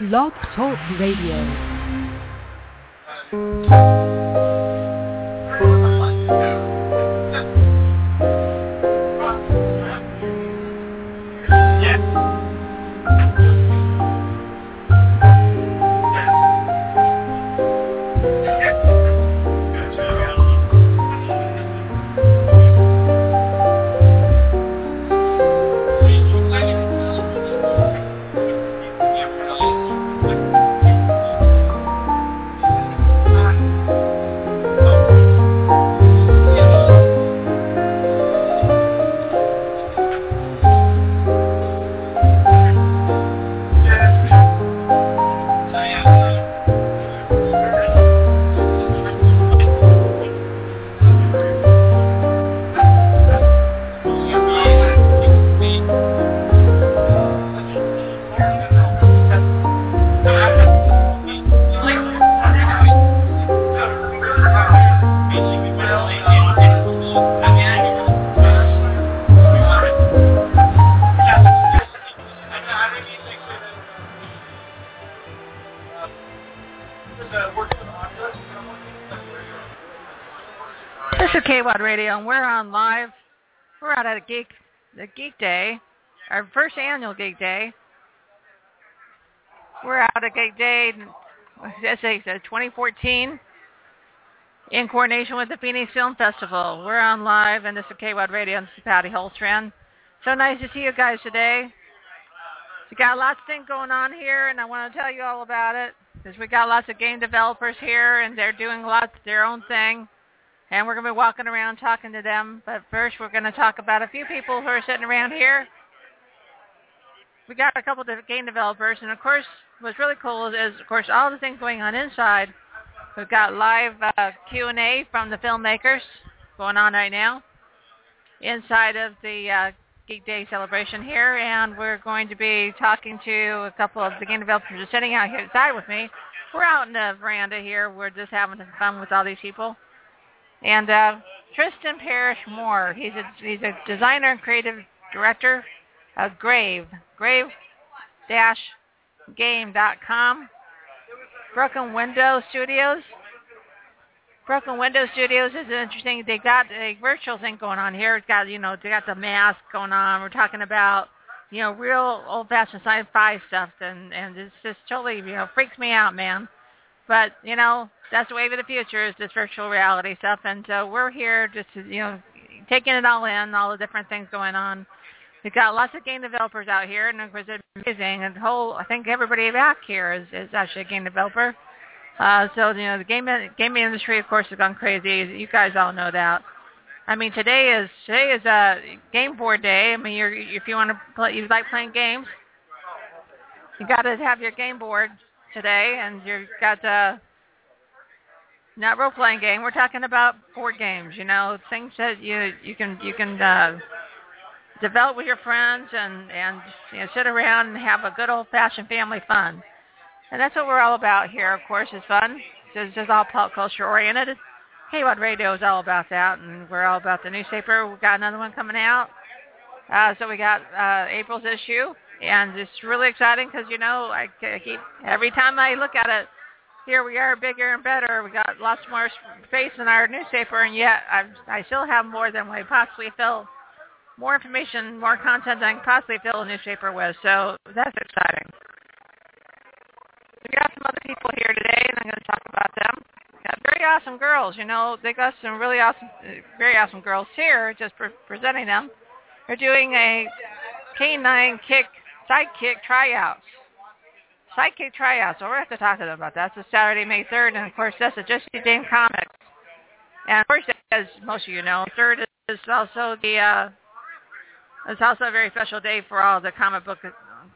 Blog Talk Radio. Radio, and we're on live. We're out at a geek, the Geek Day, our first annual Geek Day. We're out at Geek Day, this is 2014, in coordination with the Phoenix Film Festival. We're on live, and this is KWAD Radio, and this is Patty Holstrand. So nice to see you guys today. We got lots of things going on here, and I want to tell you all about it. Because we got lots of game developers here, and they're doing lots of their own thing. And we're going to be walking around talking to them. But first, we're going to talk about a few people who are sitting around here. We got a couple of game developers, and of course, what's really cool is, of course, all the things going on inside. We've got live uh, Q&A from the filmmakers going on right now inside of the uh, Geek Day celebration here, and we're going to be talking to a couple of the game developers who are sitting out here inside with me. We're out in the veranda here. We're just having some fun with all these people. And uh, Tristan Parrish Moore, he's a he's a designer and creative director of Grave, Grave-Game.com, Broken Window Studios. Broken Window Studios is interesting. They got a virtual thing going on here. It's got you know they got the mask going on. We're talking about you know real old-fashioned sci-fi stuff, and and it's just totally you know freaks me out, man. But you know that's the wave of the future is this virtual reality stuff, and so we're here just to you know taking it all in, all the different things going on. We've got lots of game developers out here, and of course it's amazing. And the whole, I think everybody back here is, is actually a game developer. Uh, so you know the game gaming industry, of course, has gone crazy. You guys all know that. I mean, today is today is a game board day. I mean, you're, if you want to play, you like playing games, you got to have your game board today, and you've got uh, not role playing game. We're talking about board games. You know, things that you you can you can uh, develop with your friends and and you know, sit around and have a good old fashioned family fun. And that's what we're all about here. Of course, is fun. It's just all pop culture oriented. KWAD Radio is all about that, and we're all about the newspaper. We've got another one coming out. Uh, so we got uh, April's issue, and it's really exciting because you know I, I keep every time I look at it, here we are bigger and better. We got lots more space in our newspaper, and yet I, I still have more than we possibly fill, more information, more content than I can possibly fill a newspaper with. So that's exciting. We got some other people here today, and I'm going to talk about them. Got very awesome girls. You know, they got some really awesome, very awesome girls here. Just pre- presenting them. They're doing a K9 kick sidekick tryouts sidekick tryouts. We're going to have to talk to them about that. It's Saturday, May 3rd, and of course that's at Jesse James Comics. And of course, as most of you know, 3rd is also the uh, it's also a very special day for all the comic book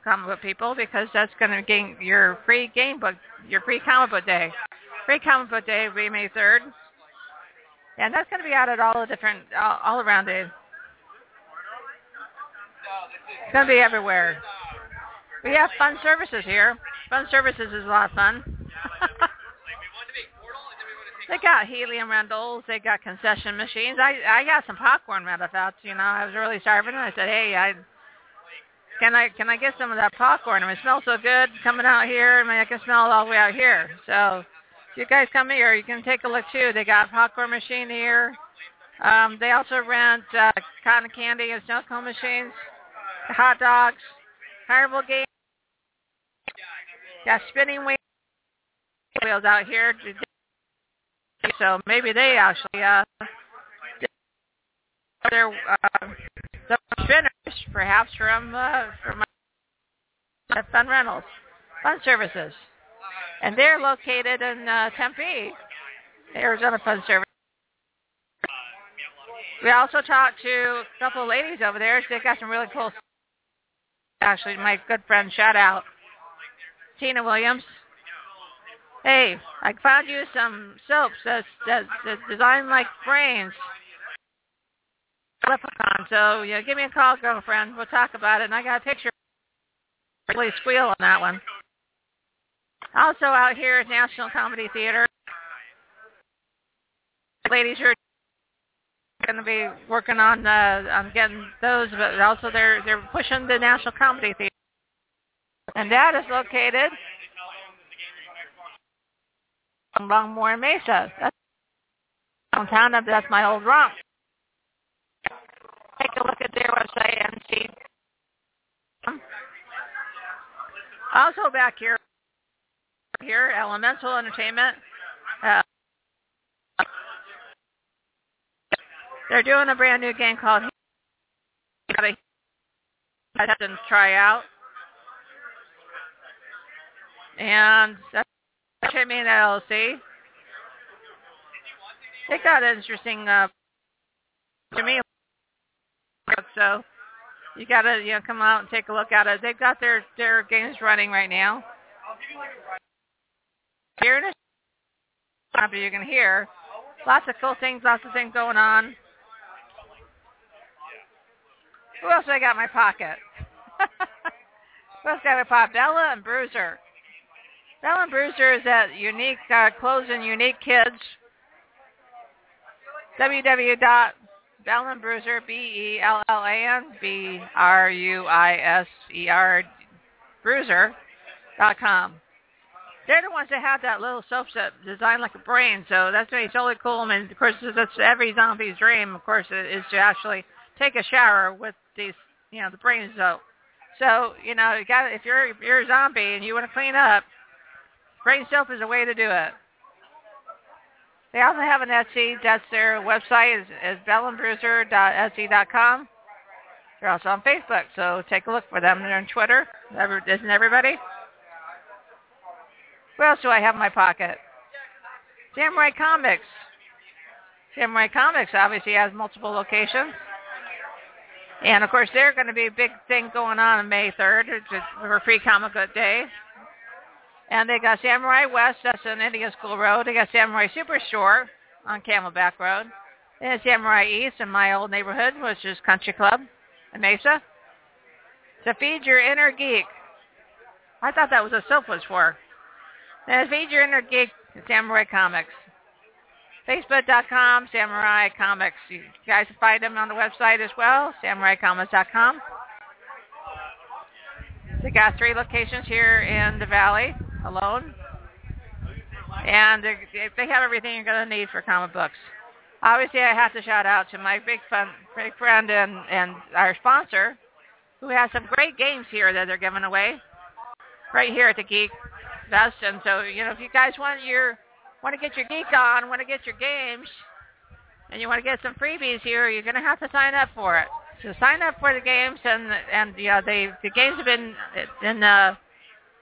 comic book people because that's going to gain your free game book, your free comic book day. Free comic book day will be May 3rd, and that's going to be out at all the different all, all around the. It's going to be everywhere. We have fun services here. Fun services is a lot of fun. they got helium rentals. They got concession machines. I I got some popcorn fact. You know, I was really starving, and I said, hey, I can I can I get some of that popcorn? I mean, it smells so good coming out here. I mean, I can smell it all the way out here. So if you guys come here, you can take a look too. They got popcorn machine here. Um, they also rent uh, cotton candy and snow cone machines, hot dogs, carnival games. Got spinning wheels out here. So maybe they actually uh, their uh, the spinners, perhaps from uh, from Fun Rentals, Fun Services, and they're located in uh, Tempe, Arizona Fun Service. We also talked to a couple of ladies over there. They got some really cool. Actually, my good friend, shout out Tina Williams. Hey, I found you some soaps that's, that's, that's designed like brains. So yeah, give me a call, girlfriend. We'll talk about it. And I got a picture. Really squeal on that one. Also out here at National Comedy Theater, ladies are going to be working on uh, on getting those, but also they're they're pushing the National Comedy Theater, and that is located in Longmore Mesa. That's downtown. That's my old romp take a look at their website and see. Also back here, here Elemental Entertainment. Uh, they're doing a brand new game called I didn't try out. And that's and LLC. They got an interesting uh, to me so you gotta you know come out and take a look at it. They've got their their games running right now. Here in a you can hear lots of cool things, lots of things going on. Who else I got in my pocket? Who else got in my pocket? Bella and Bruiser. Bella and Bruiser is at Unique uh, Clothes and Unique Kids. www Bellin Bruiser, B-E-L-L-A-N, B-R-U-I-S-E-R, Bruiser dot com. They're the ones that have that little soap set designed like a brain, so that's really totally cool. Mean, of course, that's every zombie's dream, of course, is to actually take a shower with these, you know, the brain soap. So, you know, you got if you're you're a zombie and you want to clean up, brain soap is a way to do it. They also have an Etsy. That's their website is, is bellandbruiser.etsy.com. They're also on Facebook, so take a look for them. They're on Twitter. Isn't everybody? What else do I have in my pocket? Samurai Comics. Samurai Comics obviously has multiple locations. And of course, they're going to be a big thing going on on May 3rd for Free Comic Book Day. And they got Samurai West, that's on Indian School Road. They got Samurai Superstore on Camelback Road. And Samurai East in my old neighborhood, which is Country Club in Mesa. To feed your inner geek. I thought that was a soap was for. And feed your inner geek, Samurai Comics. Facebook.com, Samurai Comics. You guys can find them on the website as well, SamuraiComics.com. They got three locations here in the valley alone. And they have everything you're going to need for comic books. Obviously, I have to shout out to my big, fun, big friend and, and our sponsor, who has some great games here that they're giving away right here at the Geek Fest. And so, you know, if you guys want your want to get your geek on, want to get your games, and you want to get some freebies here, you're going to have to sign up for it. So sign up for the games, and and yeah, they the games have been in uh,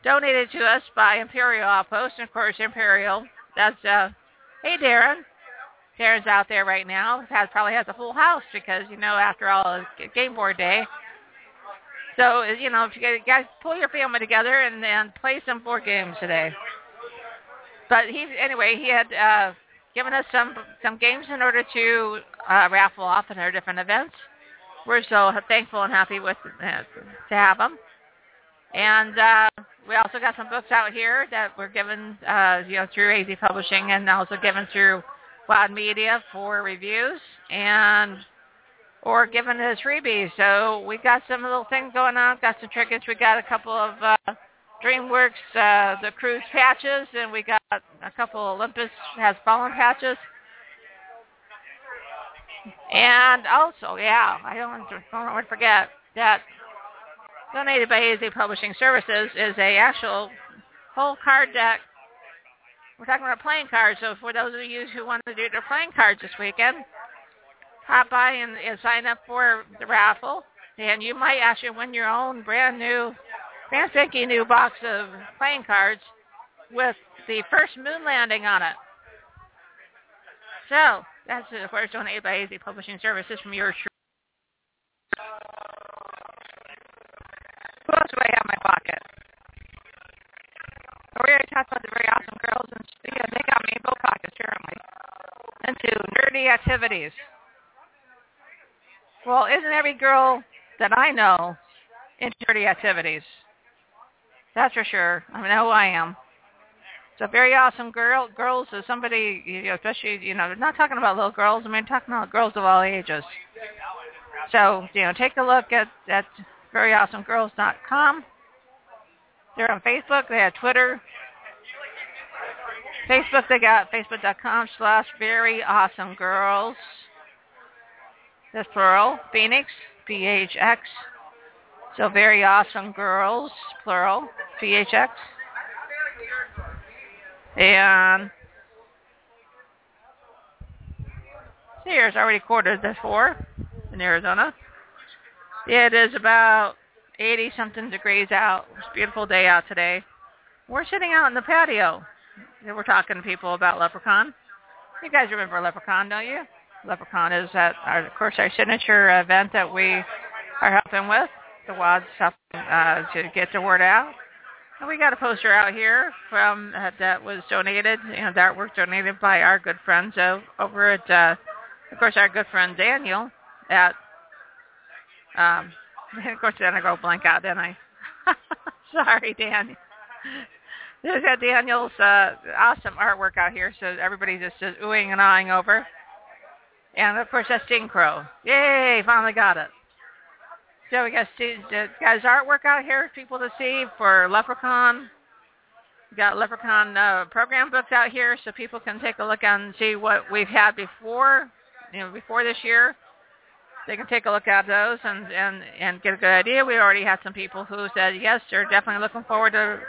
donated to us by Imperial Outpost. And of course, Imperial, that's, uh, hey, Darren. Darren's out there right now. Has probably has a full house because, you know, after all, it's game board day. So, you know, if you guys pull your family together and, and play some board games today. But he, anyway, he had uh, given us some some games in order to uh, raffle off in our different events. We're so thankful and happy with uh, to have them. And uh, we also got some books out here that were given, uh, you know, through AZ Publishing and also given through Wild Media for reviews. And or given as freebies. So we got some little things going on. Got some trinkets. We got a couple of uh, DreamWorks, uh, the Croods patches, and we got a couple Olympus has fallen patches. And also, yeah, I don't, I don't want to forget that donated by AZ Publishing Services is a actual whole card deck. We're talking about playing cards, so for those of you who want to do their playing cards this weekend, hop by and, and sign up for the raffle, and you might actually win your own brand new, brand spanking new box of playing cards with the first moon landing on it. So that's of course donated by AZ Publishing Services from yours Who else do I have in my pocket? We already talked about the very awesome girls, and yeah, they got me in both pockets, apparently. Into nerdy activities. Well, isn't every girl that I know into nerdy activities? That's for sure. I know who I am. So very awesome girl. Girls is somebody, you know, especially, you know, we're not talking about little girls. I mean, talking about girls of all ages. So, you know, take a look at, at veryawesomegirls.com. They're on Facebook. They have Twitter. Facebook, they got facebook.com slash very awesome girls. That's plural. Phoenix, PHX. So very awesome girls, plural, PHX. And Sears already quartered this four in Arizona. It is about 80 something degrees out. It's a beautiful day out today. We're sitting out in the patio. We're talking to people about LepreCon. You guys remember LepreCon, don't you? LepreCon is at, our, of course, our signature event that we are helping with. The WAD stuff uh, to get the word out. And we got a poster out here from uh, that was donated, you know, the artwork donated by our good friends uh, over at, uh, of course, our good friend Daniel at um, of course, then I go blank out, didn't I? Sorry, Dan. There's got Daniel's uh, awesome artwork out here, so everybody just is oohing and eyeing over. And of course, that's Steamcrow. Yay! Finally got it. So we got Steve, guys artwork out here for people to see for LepreCon. We got LepreCon uh, program books out here, so people can take a look and see what we've had before, you know, before this year they can take a look at those and, and, and get a good idea. We already had some people who said, yes, they're definitely looking forward to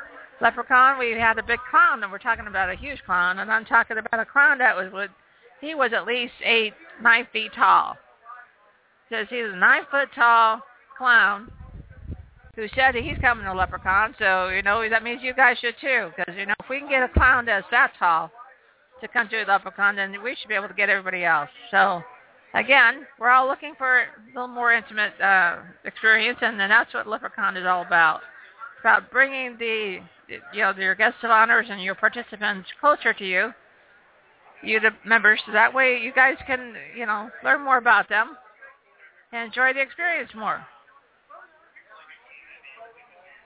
LepreCon. We had a big clown, and we're talking about a huge clown, and I'm talking about a clown that was, would, he was at least eight, nine feet tall. Says he's a nine-foot tall clown who said that he's coming to LepreCon, so, you know, that means you guys should too, because, you know, if we can get a clown that's that tall to come to LepreCon, then we should be able to get everybody else. So again, we're all looking for a little more intimate uh, experience, and, that's what LepreCon is all about. It's about bringing the, you know, your guests of honors and your participants closer to you, you the members, so that way you guys can, you know, learn more about them and enjoy the experience more.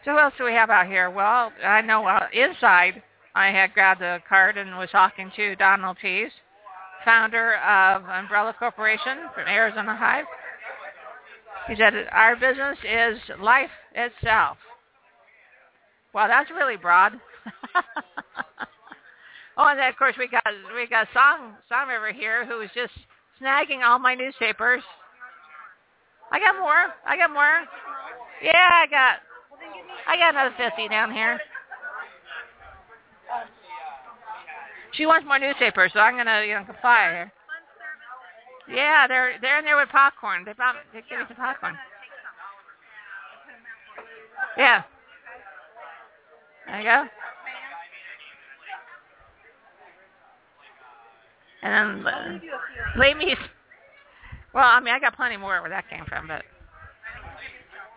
So who else do we have out here? Well, I know uh, inside I had grabbed a card and was talking to Donald Pease founder of Umbrella Corporation from Arizona Hive. He said, our business is life itself. Well, that's really broad. oh, and then of course we got we got Song Song over here who is just snagging all my newspapers. I got more. I got more. Yeah, I got I got another fifty down here. She wants more newspapers, so I'm gonna you know comply here. Yeah, they're they're in there with popcorn. They brought they gave me some popcorn. Yeah. There you go. And then uh. Well, I mean, I got plenty more where that came from, but.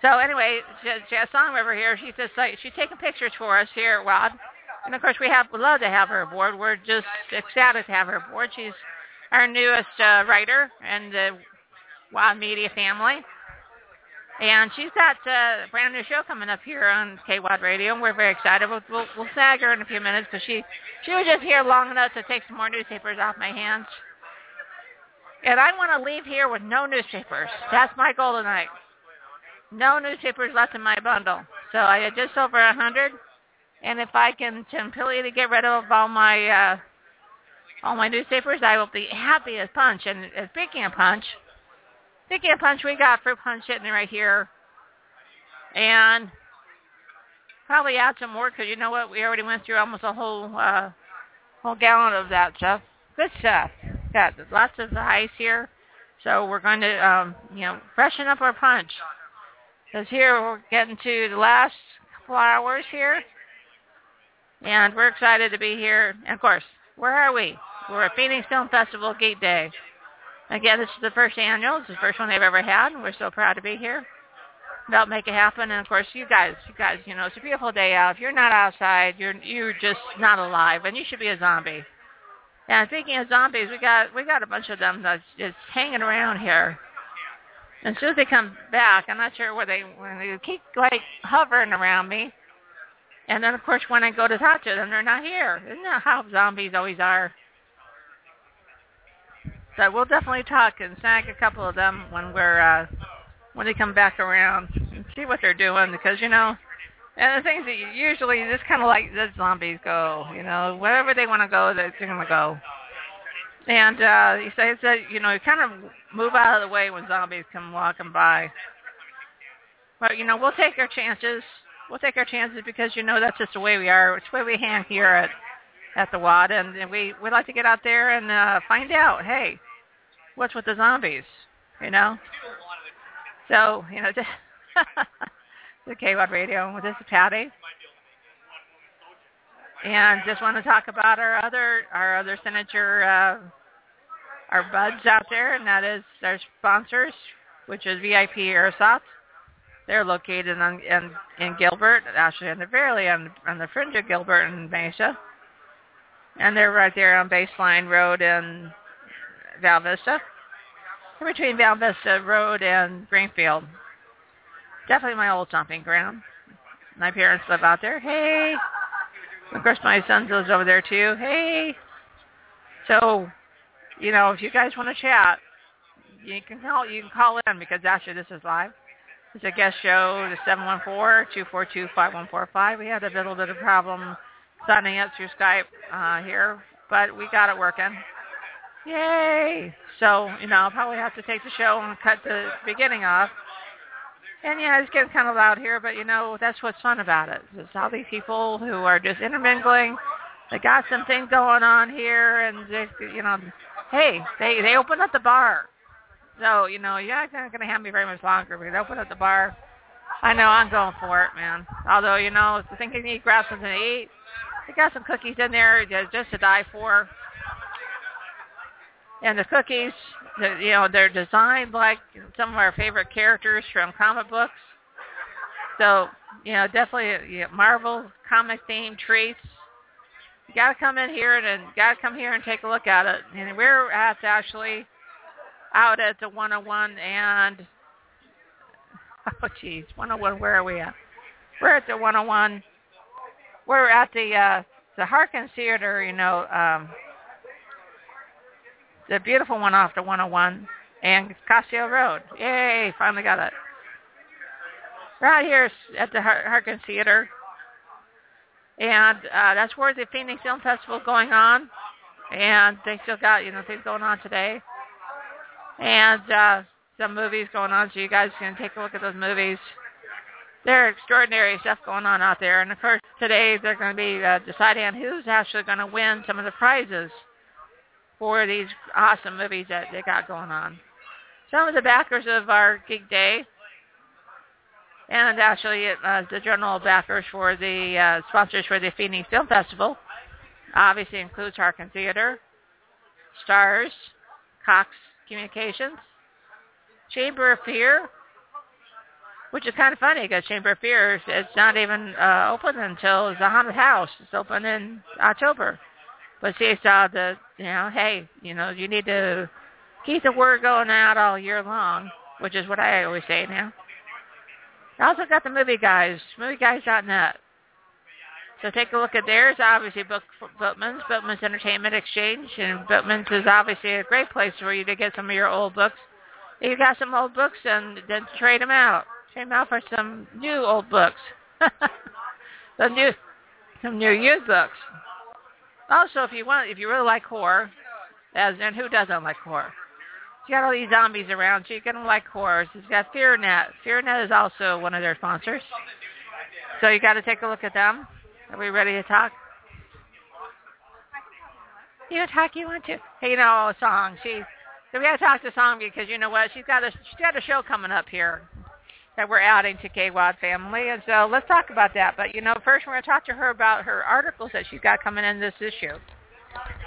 So anyway, has Song over here. She's just like she's taking pictures for us here WAD. And of course, we have would love to have her aboard. We're just ecstatic to have her aboard. She's our newest uh, writer in the WAD Media family. And she's got uh, a brand new show coming up here on KWAD Radio, and we're very excited. We'll, we'll, we'll sag her in a few minutes because she, she was just here long enough to take some more newspapers off my hands. And I want to leave here with no newspapers. That's my goal tonight. No newspapers left in my bundle. So I had just over a hundred. And if I can completely get rid of all my uh, all my newspapers, I will be happy as punch. And uh, speaking of punch, speaking of punch, we got fruit punch sitting right here, and probably add some more because you know what, we already went through almost a whole uh, whole gallon of that stuff. Good stuff. Got lots of ice here, so we're going to um, you know freshen up our punch. Because here we're getting to the last couple hours here. And we're excited to be here. And of course, where are we? We're at Phoenix Film Festival Geek Day. Again, this is the first annual. Is the first one they've ever had. We're so proud to be here. They'll make it happen. And of course, you guys, you guys, you know, it's a beautiful day out. If you're not outside, you're you're just not alive, and you should be a zombie. And speaking of zombies, we got we got a bunch of them that's just hanging around here. And as soon as they come back, I'm not sure where they when they keep like hovering around me. And then, of course, when I go to talk to them, they're not here. Isn't that how zombies always are? So we'll definitely talk and snag a couple of them when we're uh, when they come back around and see what they're doing because you know, and the things that usually just kind of like the zombies go. You know, wherever they want to go, they're going to go. And uh, he says that you know you kind of move out of the way when zombies come walking by. But you know we'll take our chances we'll take our chances because you know that's just the way we are. It's the way we hang here at at the WAD, and, and we we like to get out there and uh, find out. Hey, what's with the zombies? You know. So you know, the KWAD Radio. This is Patty, and just want to talk about our other our other signature uh, our buds out there, and that is our sponsors, which is VIP Airsoft. They're located on, in, in Gilbert, actually in the very on, on the fringe of Gilbert and Mesa. And they're right there on Baseline Road in Val Vista. Between Val Vista Road and Greenfield. Definitely my old stomping ground. My parents live out there. Hey. Of course, my son lives over there too. Hey. So, you know, if you guys want to chat, you can call. You can call in because actually this is live. It's a guest show, the 714-242-5145. We had a little bit of problem signing up through Skype uh, here, but we got it working. Yay! So, you know, I'll probably have to take the show and cut the beginning off. And yeah, it's getting kind of loud here, but you know, that's what's fun about it. It's all these people who are just intermingling. They got something going on here, and they, you know, hey, they they opened up the bar. So, you know, you're not going to have me very much longer because open up the bar. I know I'm going for it, man. Although, you know, I think you need to grab something to eat. They got some cookies in there just to die for. And the cookies, you know, they're designed like some of our favorite characters from comic books. So, you know, definitely you know, Marvel comic themed treats. You got to come in here and, and got to come here and take a look at it. And we're at actually out at the 101 and oh geez, 101. Where are we at? We're at the 101. We're at the uh, the Harkins Theater. You know, um, the beautiful one off the 101 and Castile Road. Yay! Finally got it. Right here at the Harkins Theater, and uh, that's where the Phoenix Film Festival going on. And they still got you know things going on today and uh, some movies going on, so you guys can take a look at those movies. There are extraordinary stuff going on out there, and of course today they're going to be uh, deciding on who's actually going to win some of the prizes for these awesome movies that they got going on. Some of the backers of our Geek Day, and actually uh, the general backers for the uh, sponsors for the Phoenix Film Festival, obviously includes Harkin Theater, Stars, Cox Communications, Chamber of Fear, which is kind of funny because Chamber of Fear is it's not even uh, open until the haunted house. It's open in October. But it's uh, the you know, hey, you know, you need to keep the word going out all year long, which is what I always say now. I also got the movie guys, movieguys.net. So take a look at theirs. Obviously, Book Bookman's, Bookman's Entertainment Exchange, and Bookman's is obviously a great place for you to get some of your old books. If you got some old books, then then trade them out. Trade them out for some new old books. some new, some new used books. Also, if you want, if you really like horror, as and who doesn't like horror? You got all these zombies around, so you're gonna like horrors. It's got FearNet. FearNet is also one of their sponsors. So you got to take a look at them. Are we ready to talk? You talk you want to? Hey, you know, oh, song. She. So we got to talk to Song because you know what? She's got a she's got a show coming up here that we're adding to KWAD family, and so let's talk about that. But you know, first we're going to talk to her about her articles that she's got coming in this issue.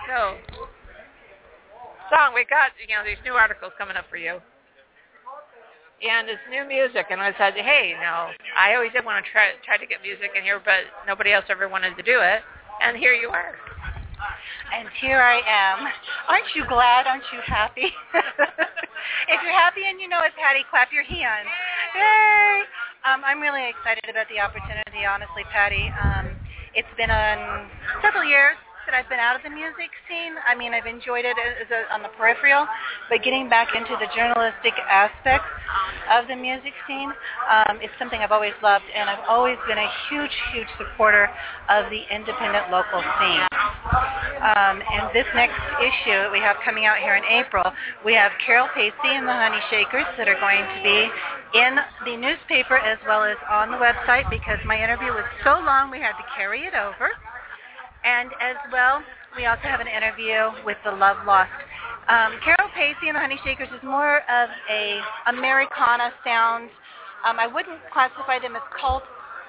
So, Song, we got you know these new articles coming up for you and it's new music. And I said, hey, you know, I always did want to try try to get music in here, but nobody else ever wanted to do it. And here you are. And here I am. Aren't you glad? Aren't you happy? if you're happy and you know it, Patty, clap your hands. Yay! Um, I'm really excited about the opportunity, honestly, Patty. Um, it's been on several years that I've been out of the music scene. I mean, I've enjoyed it as a, on the peripheral, but getting back into the journalistic aspects of the music scene um, is something I've always loved, and I've always been a huge, huge supporter of the independent local scene. Um, and this next issue that we have coming out here in April, we have Carol Pacey and the Honey Shakers that are going to be in the newspaper as well as on the website because my interview was so long we had to carry it over. And as well, we also have an interview with the Love Lost. Um, Carol Pacey and the Honey Shakers is more of a Americana sound. Um, I wouldn't classify them as cult,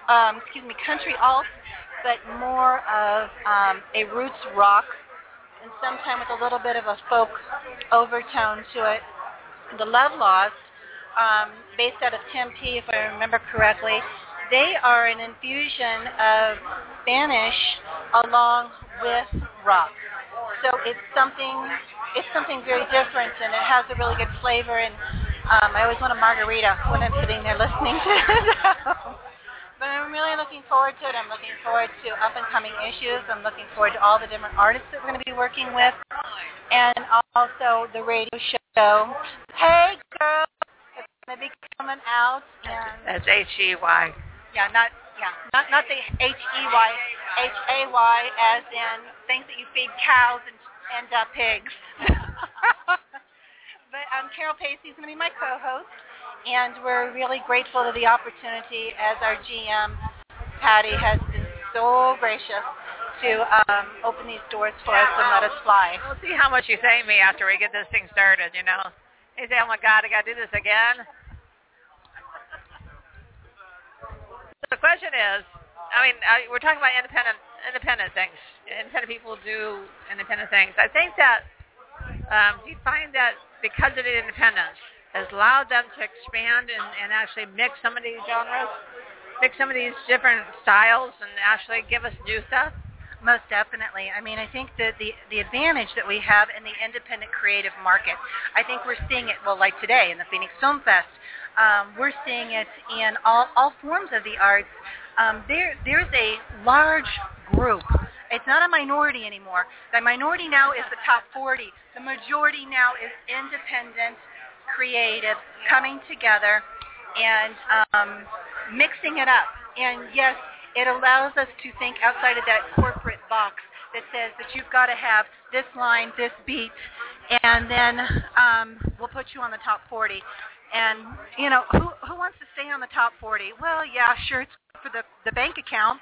um, excuse me, country alt, but more of um, a roots rock, and sometimes with a little bit of a folk overtone to it. The Love Lost, um, based out of Tempe, if I remember correctly, they are an infusion of Spanish along with rock. So it's something it's something very different and it has a really good flavor and um, I always want a margarita when I'm sitting there listening to it. but I'm really looking forward to it. I'm looking forward to up and coming issues. I'm looking forward to all the different artists that we're going to be working with and also the radio show. Hey girl, it's going to be coming out. And That's H E Y. Yeah, not yeah, not not the H E Y H A Y as in things that you feed cows and and uh, pigs. but um, Carol Pacey is going to be my co-host, and we're really grateful to the opportunity as our GM Patty has been so gracious to um, open these doors for us and let us fly. We'll see how much you thank me after we get this thing started. You know, you say, "Oh my God, I got to do this again." The question is, I mean, uh, we're talking about independent independent things. Independent people do independent things. I think that um, you find that because of the independence has allowed them to expand and, and actually mix some of these genres, mix some of these different styles, and actually give us new stuff? Most definitely. I mean, I think that the the advantage that we have in the independent creative market, I think we're seeing it well, like today in the Phoenix Film Fest. Um, we're seeing it in all, all forms of the arts. Um, there, there's a large group. It's not a minority anymore. The minority now is the top 40. The majority now is independent, creative, coming together and um, mixing it up. And yes, it allows us to think outside of that corporate box that says that you've got to have this line, this beat, and then um, we'll put you on the top 40. And you know, who who wants to stay on the top 40? Well, yeah, sure, it's for the the bank account,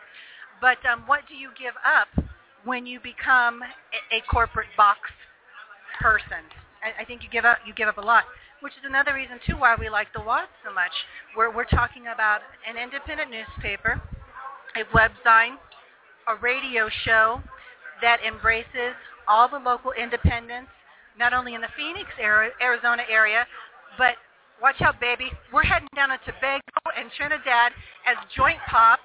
but um, what do you give up when you become a, a corporate box person? I, I think you give up you give up a lot, which is another reason too why we like the WAD so much. We're we're talking about an independent newspaper, a website, a radio show that embraces all the local independents, not only in the Phoenix, Arizona area, but Watch out, baby. We're heading down to Tobago and Trinidad as Joint Pop,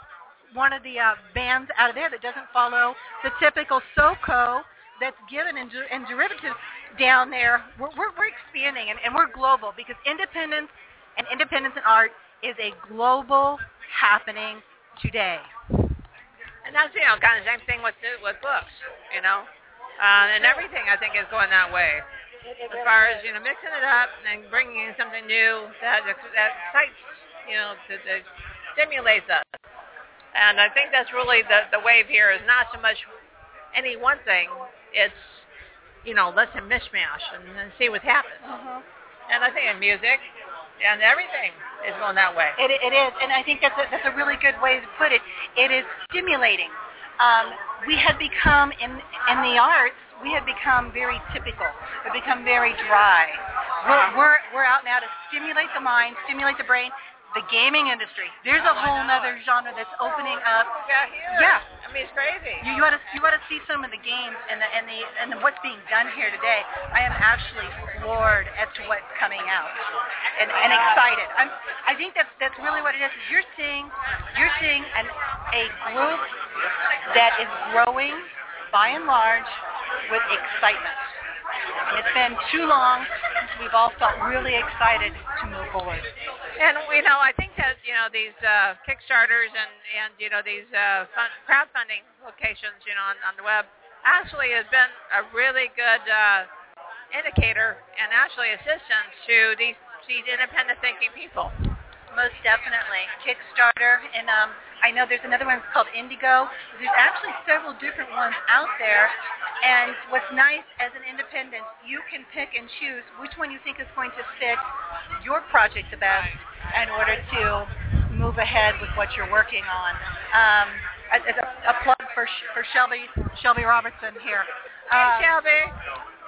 one of the uh, bands out of there that doesn't follow the typical soca that's given in, in derivatives down there. We're, we're, we're expanding and, and we're global because independence and independence in art is a global happening today. And that's you know kind of the same thing with with books, you know, uh, and everything I think is going that way. As far as you know, mixing it up and bringing in something new that that excites, you know, that, that stimulates us. And I think that's really the the wave here is not so much any one thing. It's you know let's mishmash and, and see what happens. Mhm. And I think in music and everything is going that way. It, it is, and I think that's a, that's a really good way to put it. It is stimulating. Um, we had become in in the arts, we had become very typical. We become very dry. We're, we're we're out now to stimulate the mind, stimulate the brain. The gaming industry. There's a whole other genre that's opening up. Yeah, I mean, it's crazy. You, you ought to you ought to see some of the games and the and the and the, what's being done here today. I am actually floored as to what's coming out, and and excited. I'm I think that's that's really what it is. is You're seeing you're seeing an a group that is growing by and large with excitement. And it's been too long since we've all felt really excited to move forward. And you know, I think that you know these uh, Kickstarters and and you know these uh, fun, crowdfunding locations, you know, on, on the web, actually has been a really good uh, indicator and actually assistance to these these independent thinking people. Most definitely. Kickstarter, and um, I know there's another one called Indiegogo. There's actually several different ones out there. And what's nice as an independent, you can pick and choose which one you think is going to fit your project the best in order to move ahead with what you're working on. Um, a, a plug for for Shelby Shelby Robertson here. Hey, Um, Shelby.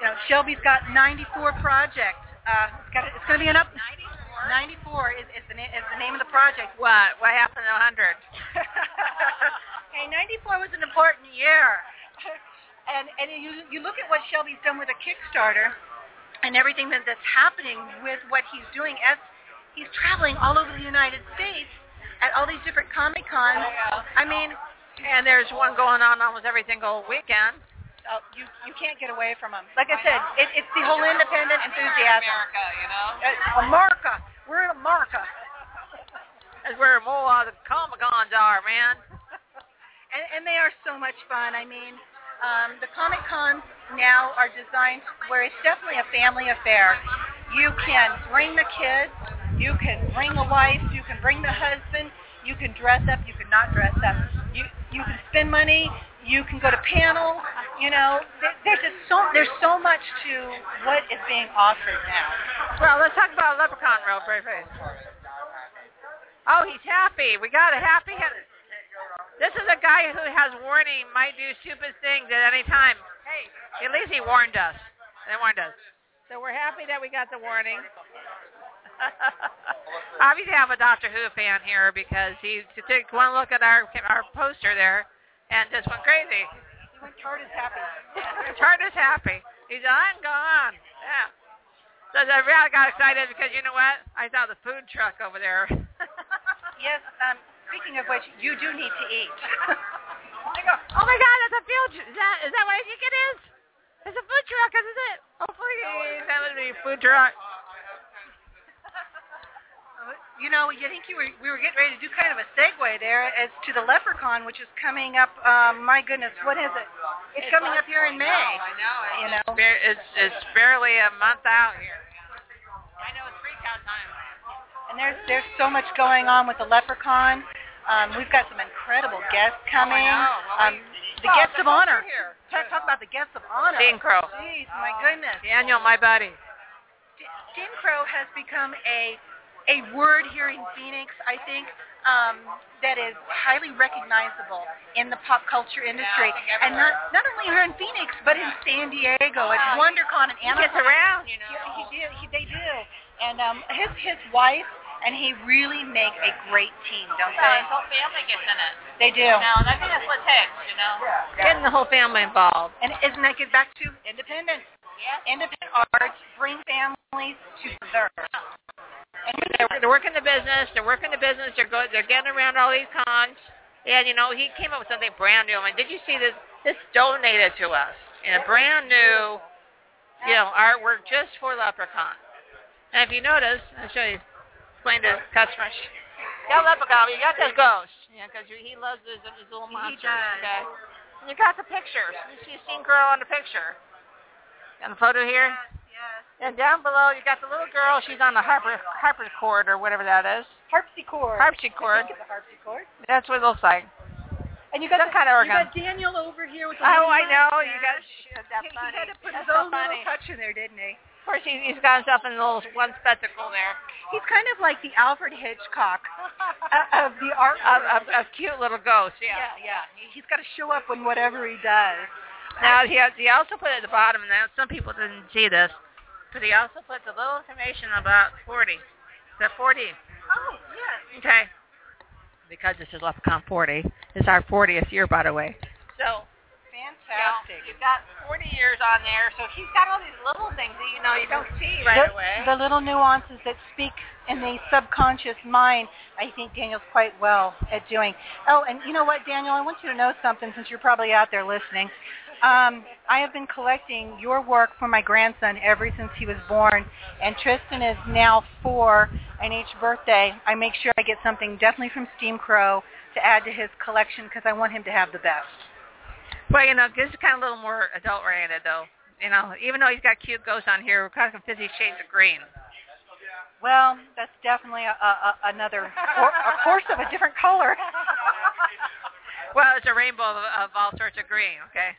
you know, Shelby's got 94 projects. Uh, it's, got, it's going to be an up. 94 is, is, the na- is the name of the project. What? What happened to 100? hey, 94 was an important year. and and you you look at what Shelby's done with a Kickstarter and everything that, that's happening with what he's doing as he's traveling all over the United States at all these different Comic Cons. I mean, And there's one going on almost every single weekend. Uh, you you can't get away from him. Like I said, it, it's the whole independent enthusiasm. America, you know. Uh, America, we're in America. That's where more of the Comic Cons are, man. and, and they are so much fun. I mean, um, the Comic Cons now are designed where it's definitely a family affair. You can bring the kids, you can bring the wife, you can bring the husband, you can dress up, you can not dress up. You you can spend money, you can go to panels. You know, there's just so there's so much to what is being offered now. Well, let's talk about LepreCon real briefly. Oh, he's happy. We got a happy. This is a guy who has warning, might do stupid things at any time. Hey, at least he warned us. They warned us. So we're happy that we got the warning. Obviously, I have a Doctor Who fan here because he took one look at our our poster there and just went crazy. Tart is happy. Tart is happy. He's on, go on. Yeah. So I really got excited because you know what? I saw the food truck over there. Yes. Um, speaking of which, you do need to eat. I go, oh my God, that's a. Tr- is that is that what I think it is? It's a food truck, isn't it? Hopefully that would be a food truck. You know, you think you were we were getting ready to do kind of a segue there as to the LepreCon, which is coming up. Um, my goodness, what is it? It's, coming up here in May. I know. It's, You know. it's, it's it's barely a month out here. I know it's freak out time. And there's there's so much going on with the LepreCon. Um, we've got some incredible guests coming. Oh, I know. Well, um, the Oh, guests of honor. folks are here. Talk, talk about the guests of honor. Steamcrow. Jeez, my goodness. Daniel, my buddy. D- Dean Crow has become a a word here in Phoenix, I think, um, that is highly recognizable in the pop culture industry, and not not only here in Phoenix, but in San Diego at WonderCon and He gets around, you know. He, he do, he, they do, and um, his his wife and he really make a great team, don't Yeah, they? his whole family gets in it. They do. You know, and I think that's what it takes, you know. Getting the whole family involved. And isn't that get back to independence? Yeah. Independent arts bring families together. They're, they're working the business. They're working the business. They're go, They're getting around all these cons. And you know, he came up with something brand new. I mean, did you see this? This donated to us in a brand new, you know, artwork just for LepreCon. And if you notice, I'll show you. Explain to customers. Got LepreCon. You got this ghost. Yeah, because he loves his, his little He monster. does. Okay. And you got the picture. You see Steam Girl on the picture. Got a photo here. Yes. And down below, you got the little girl. She's on the harper harpsichord or whatever that is. Harpsichord. Harpsichord. I think it's a harpsichord. That's what it looks like. And you got Some the, kind of organ. you got Daniel over here with the Oh, I know. You got. Shit, that's He- funny. He had to put That's his so own funny. little touch in there, didn't he? Of course, he, he's got himself in a little one spectacle there. He's kind of like the Alfred Hitchcock of the art. of, a, a cute little ghost. yeah, yeah. He- He's got to show up in whatever he does. Now he has, he also put at the bottom, and now some people didn't see this, but he also puts a little information about 40. The 40. Oh, yes. Okay. Because this is LepreCon 40. It's our 40th year, by the way. So Fantastic. you've got 40 years on there, so he's got all these little things that you know you don't see right the, away. the little nuances that speak in the subconscious mind, I think Daniel's quite well at doing. Oh, and you know what, Daniel? I want you to know something since you're probably out there listening. Um, I have been collecting your work for my grandson ever since he was born, and Tristan is now four, and each birthday I make sure I get something definitely from Steamcrow to add to his collection because I want him to have the best. Well, you know, this is kind of a little more adult-oriented, though. You know, even though he's got cute ghosts on here, we're talking Fifty Shades of Green. Well, that's definitely a, a, another or, a course of a different color. Well, it's a rainbow of, of all sorts of green, okay?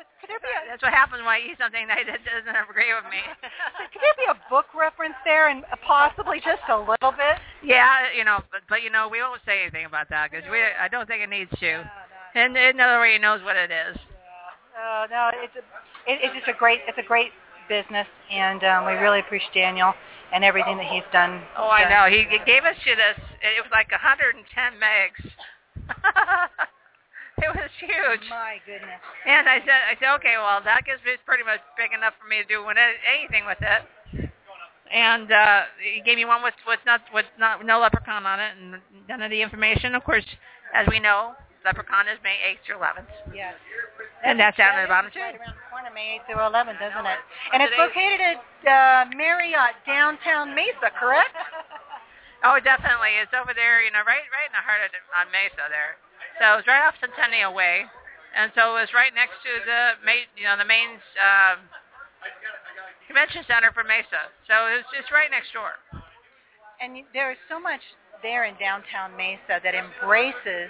Could, could there be a That's what happens when I eat something that doesn't agree with me. could there be a book reference there and possibly just a little bit? yeah, you know, but, but you know, we won't say anything about that because we I don't think it needs to. And way, he knows what it is. Uh, no, it's a, it, it's just a great it's a great business, and um, we really appreciate Daniel and everything that he's done. Oh, I know. He, he gave us to this. It was like 110 megs. it was huge. My goodness. And I said, I said, okay, well, that gives me pretty much big enough for me to do when, anything with it. And uh, he gave me one with with not with not no LepreCon on it and none of the information. Of course, as we know, LepreCon is May 8th through 11th. Yes. And that's down at the bottom too. right around the corner, May 8th through 11th, doesn't it? And it's located at uh, Marriott downtown Mesa, correct? Oh, definitely. It's over there, you know, right right in the heart of on Mesa there. So it's right off Centennial Way, and so it's right next to the main, you know, the main um, convention center for Mesa. So it's just right next door. And there is so much there in downtown Mesa that embraces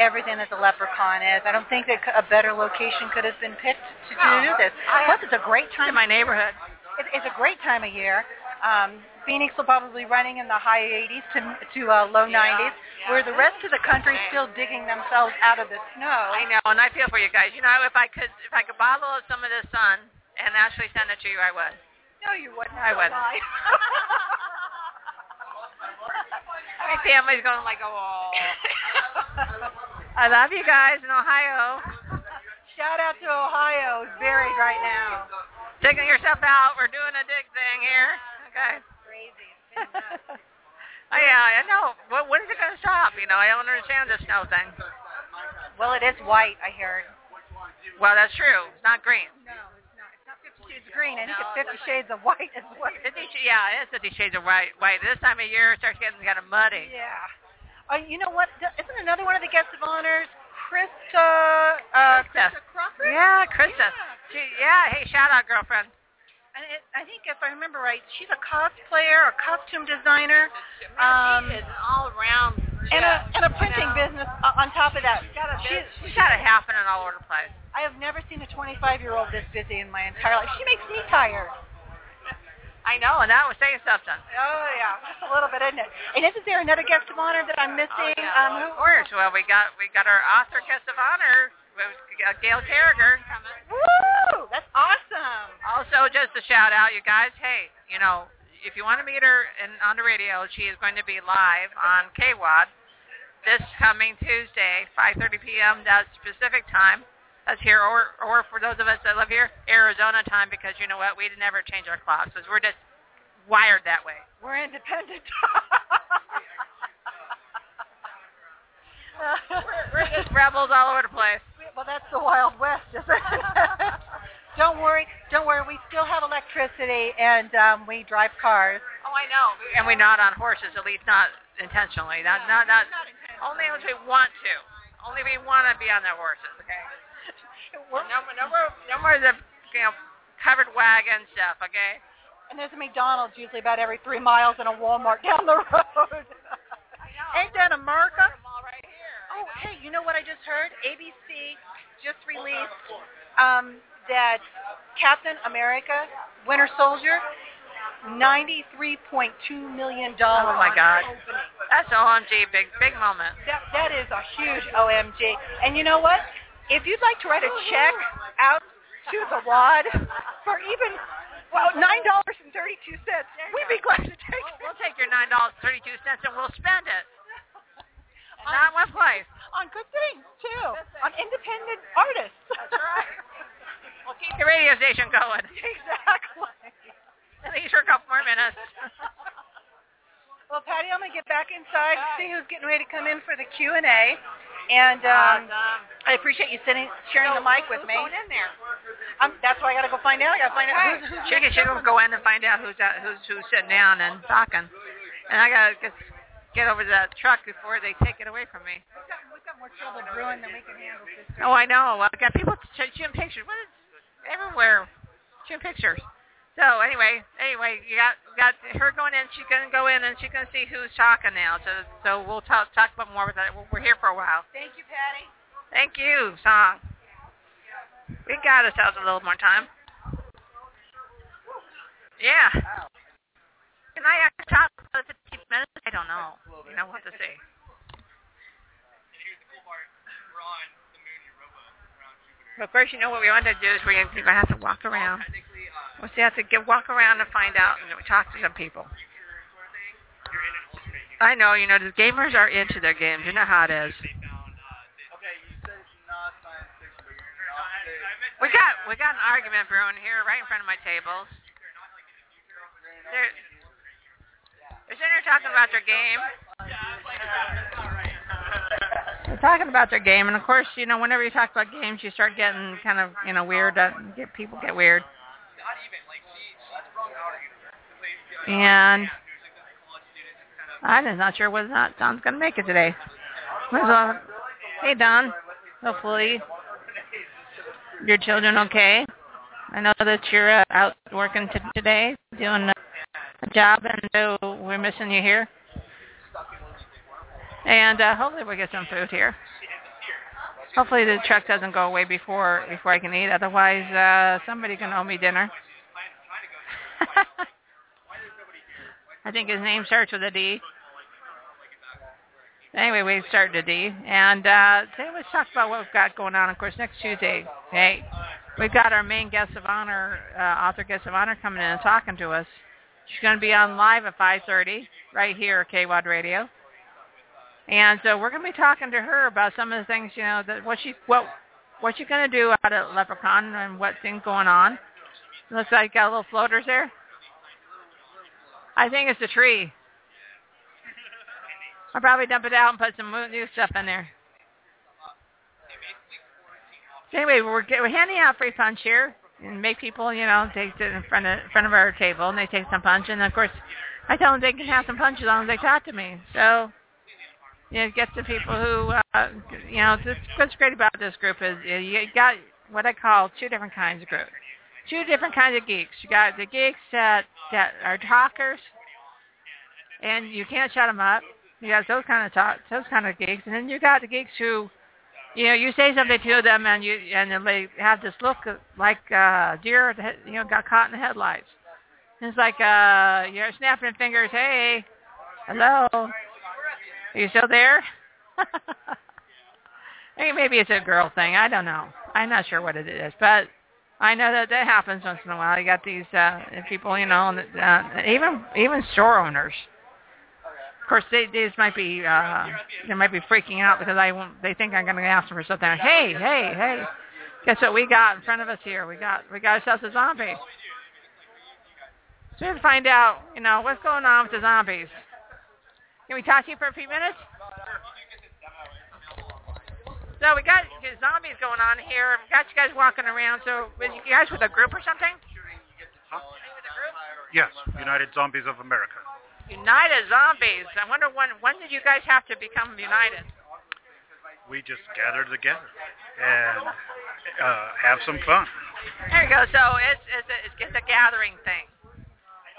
everything that the LepreCon is. I don't think that a better location could have been picked to do this. Plus, it's a great time. In my neighborhood. It, it's a great time of year. Um, Phoenix will probably be running in the high 80s to to uh, low 90s, where the rest of the country is still digging themselves out of the snow. I know, and I feel for you guys. You know, if I could, if I could bottle up some of this sun and actually send it to you, I would. No, you wouldn't. I wouldn't. My family's going like, oh. I love you guys in Ohio. Shout out to Ohio. It's buried right now. Digging yourself out. We're doing a dig thing here. Okay. Crazy. It's been. Oh, yeah, I know. Well, when is it going to stop? You know, I don't understand this snow thing. well, it is white, I heard. Well, that's true. It's not green. No, it's not. It's not Fifty Shades of Green. I think No, it's Fifty it's Shades of White as well. Fifty, sh- yeah, it is Fifty Shades of White. White. This time of year, it starts getting kind of muddy. Yeah. Uh, you know what? Th- Isn't another one of the guests of honors, Krista? Uh, Krista. Crawford? Yeah, Krista. She, yeah, hey, shout out, girlfriend. And it, I think if I remember right, she's a cosplayer, a costume designer, um, she is an all-around. and a and a printing business uh, on top of that. She's, she's got it happening all over the place. I have never seen a 25-year-old this busy in my entire life. She makes me tired. I know, and that was saying something. Oh yeah, just a little bit, isn't it? And isn't there another guest of honor that I'm missing? Oh, yeah. um, who, of course. Well, we got we got our author guest of honor, got Gail Carriger coming. Woo! That's awesome. Also, just a shout out, you guys. Hey, you know, if you want to meet her in, on the radio, she is going to be live on KWAD this coming Tuesday, 5:30 p.m. That's Pacific time. That's here, or or for those of us that live here, Arizona time, because you know what, we never change our clocks, because we're just wired that way. We're independent. We're just rebels all over the place. well, that's the Wild West, isn't it? don't worry, don't worry. We still have electricity, and um, we drive cars. Oh, I know. And we're not on horses, at least not intentionally. Not not not Only if we want to. Only we want to be on the horses, okay? No, no more, no more of the you know covered wagon stuff, okay? And there's a McDonald's usually about every three miles and a Walmart down the road. Ain't that America? right here. Oh, hey, you know what I just heard? ABC just released um, that Captain America, Winter Soldier, $93.2 million Oh Oh, my God. opening. That's OMG, big big moment. That, that is a huge OMG. And you know what? If you'd like to write a check out to the WAD for even, well, $9.32, we'd be glad to take We'll, it. we'll take your nine dollars thirty two cents and we'll spend it. And not one place. On good things, too. On independent artists. That's right. We'll keep the radio station going. exactly. At least for a couple more minutes. Well, Patty, I'm going to get back inside, see who's getting ready to come in for the Q&A. And um, I appreciate you sitting, sharing the mic with me. Who's going in there? Um, that's why I got to go find out. I got to find out who's, who's She can, she go in and find out who's out, who's who's sitting down and talking. And I gotta get get over to that truck before they take it away from me. We've got, we've got more trouble brewing than we can handle, sister. Oh, I know. I've got people sh- shooting pictures. What is everywhere shooting pictures? So anyway, anyway, you got got her going in. She's gonna go in and she's gonna see who's talking now. So so we'll talk talk about more with that. We're here for a while. Thank you, Patty. Thank you, song. We got ourselves a little more time. Yeah. Can I actually talk for 15 minutes? I don't know. You know what to say. But of course, you know what we want to do is we're going to have to walk around. We'll see, have to get walk around and find out and talk to some people. I know, you know, the gamers are into their games. You know how it is. We got we got an argument brewing here right in front of my tables. They're, they're sitting here talking about their game. They're talking about their game, and of course, you know, whenever you talk about games, you start getting kind of, you know, weird. Uh, get people get weird. And I'm just not sure whether or not Don's going to make it today. Well- Hey, Don. Hopefully your children okay. I know that you're uh, out working t- today, doing a, a job, and so we're missing you here. And uh, hopefully we'll get some food here. Hopefully the truck doesn't go away before before I can eat. Otherwise, uh, somebody can owe me dinner. I think his name starts with a D. Anyway, we started a D. And uh, today let's talk about what we've got going on. Of course, next Tuesday, hey, we've got our main guest of honor, uh, author guest of honor coming in and talking to us. She's going to be on live at 5.30 right here at KWAD Radio. And so we're going to be talking to her about some of the things, you know, that what she what what she's going to do out at LepreCon and what things going on. Looks like you got a little floaters there. I think it's a tree. I'll probably dump it out and put some new stuff in there. So anyway, we're, get, we're handing out free punch here and make people, you know, take it in front of in front of our table and they take some punch. And of course, I tell them they can have some punch as long as they talk to me. So you know, get to people who, uh, you know, this, what's great about this group is you got what I call two different kinds of groups. Two different kinds of geeks. You got the geeks that, that are talkers, and you can't shut them up. You got those kind of talk, those kind of geeks, and then you got the geeks who, you know, you say something to them, and you and they have this look like uh, deer, that, you know, got caught in the headlights. And it's like uh, you're snapping fingers. Hey, hello. Are you still there? Hey, maybe it's a girl thing. I don't know. I'm not sure what it is, but I know that that happens once in a while. You got these uh, people, you know, uh, even even store owners. Of course, they these might be uh, they might be freaking out because I won't. They think I'm going to ask them for something. Hey, hey, hey! Guess what we got in front of us here? We got we got ourselves a zombie. So we have to find out, you know, what's going on with the zombies. Can we talk to you for a few minutes? So we got zombies going on here. We got you guys walking around. So was you guys with a group or something? Huh? Yes, United Zombies of America. United Zombies. I wonder when when did you guys have to become united? We just gathered together and uh, have some fun. There you go. So it's it's a, it's just a gathering thing.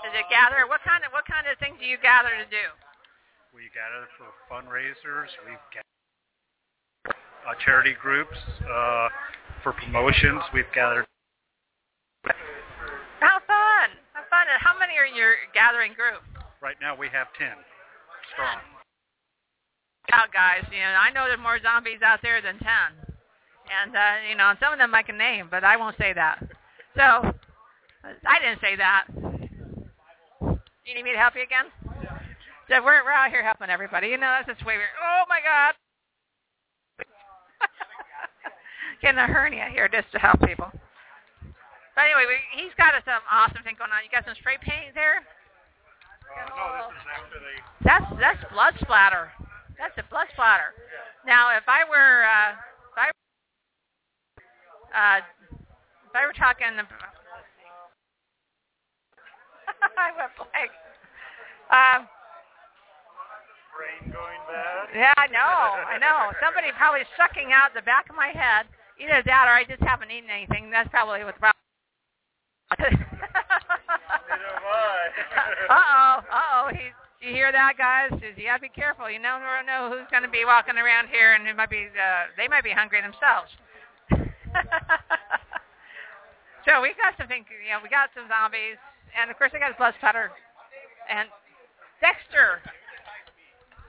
Is it gather? What kind of what kind of things do you gather to do? We gather for fundraisers. We've gathered uh, charity groups uh, for promotions. We've gathered. How fun! How fun! And how many are in your gathering group? Right now we have ten strong. Out guys, you know I know there's more zombies out there than ten, and uh, you know some of them I can name, but I won't say that. So I didn't say that. You need me to help you again? So we're we're out here helping everybody. You know that's just way we're. Oh my God! Getting a hernia here just to help people. But anyway, we, he's got some awesome thing going on. You got some spray paint there. Uh, no, this is after they. That's that's blood splatter. That's a blood splatter. Now, if I were uh, if I uh, if I were talking, I went blank. Um, Brain going bad. yeah, I know, I know. Somebody probably sucking out the back of my head. Either that, or I just haven't eaten anything. That's probably what the problem. uh oh, uh oh. He's. You hear that, guys? You gotta be careful. You never know who's going to be walking around here, and it might be uh, they might be hungry themselves. so we got something. You know, we got some zombies, and of course I got blood splatter, and Dexter.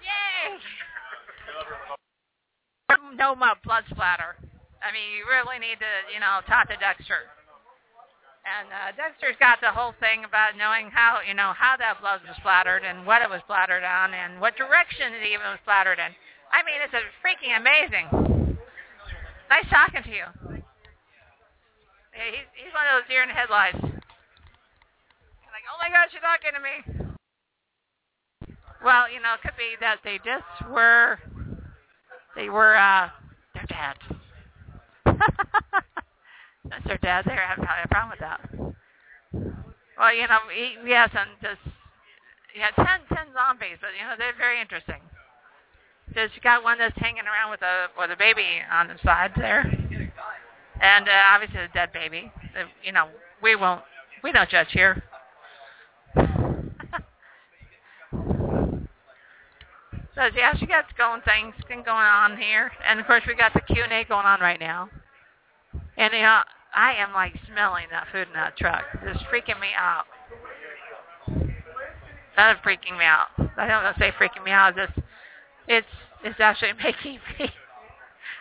Yay! No more blood splatter. I mean, you really need to, you know, talk to Dexter. And uh, Dexter's got the whole thing about knowing how, you know, how that blood was splattered and what it was splattered on and what direction it even was splattered in. I mean, it's a freaking amazing. Nice talking to you. Yeah, he's he's one of those deer in the headlights. Like, oh my gosh, you're talking to me. Well, you know, it could be that they just were, they were, uh, they're dead. Since they're dead, they have probably a problem with that. Well, you know, we have some just, yeah, ten, ten zombies, but you know, they're very interesting. You got one that's hanging around with a with a baby on the side there, and uh, obviously a dead baby. Uh, You know, we won't, we don't judge here. So yeah, she got going things going on here, and of course we got the Q and A going on right now. And know, I am like smelling that food in that truck. It's freaking me out. That is freaking me out. I don't want to say freaking me out. It's it's it's actually making me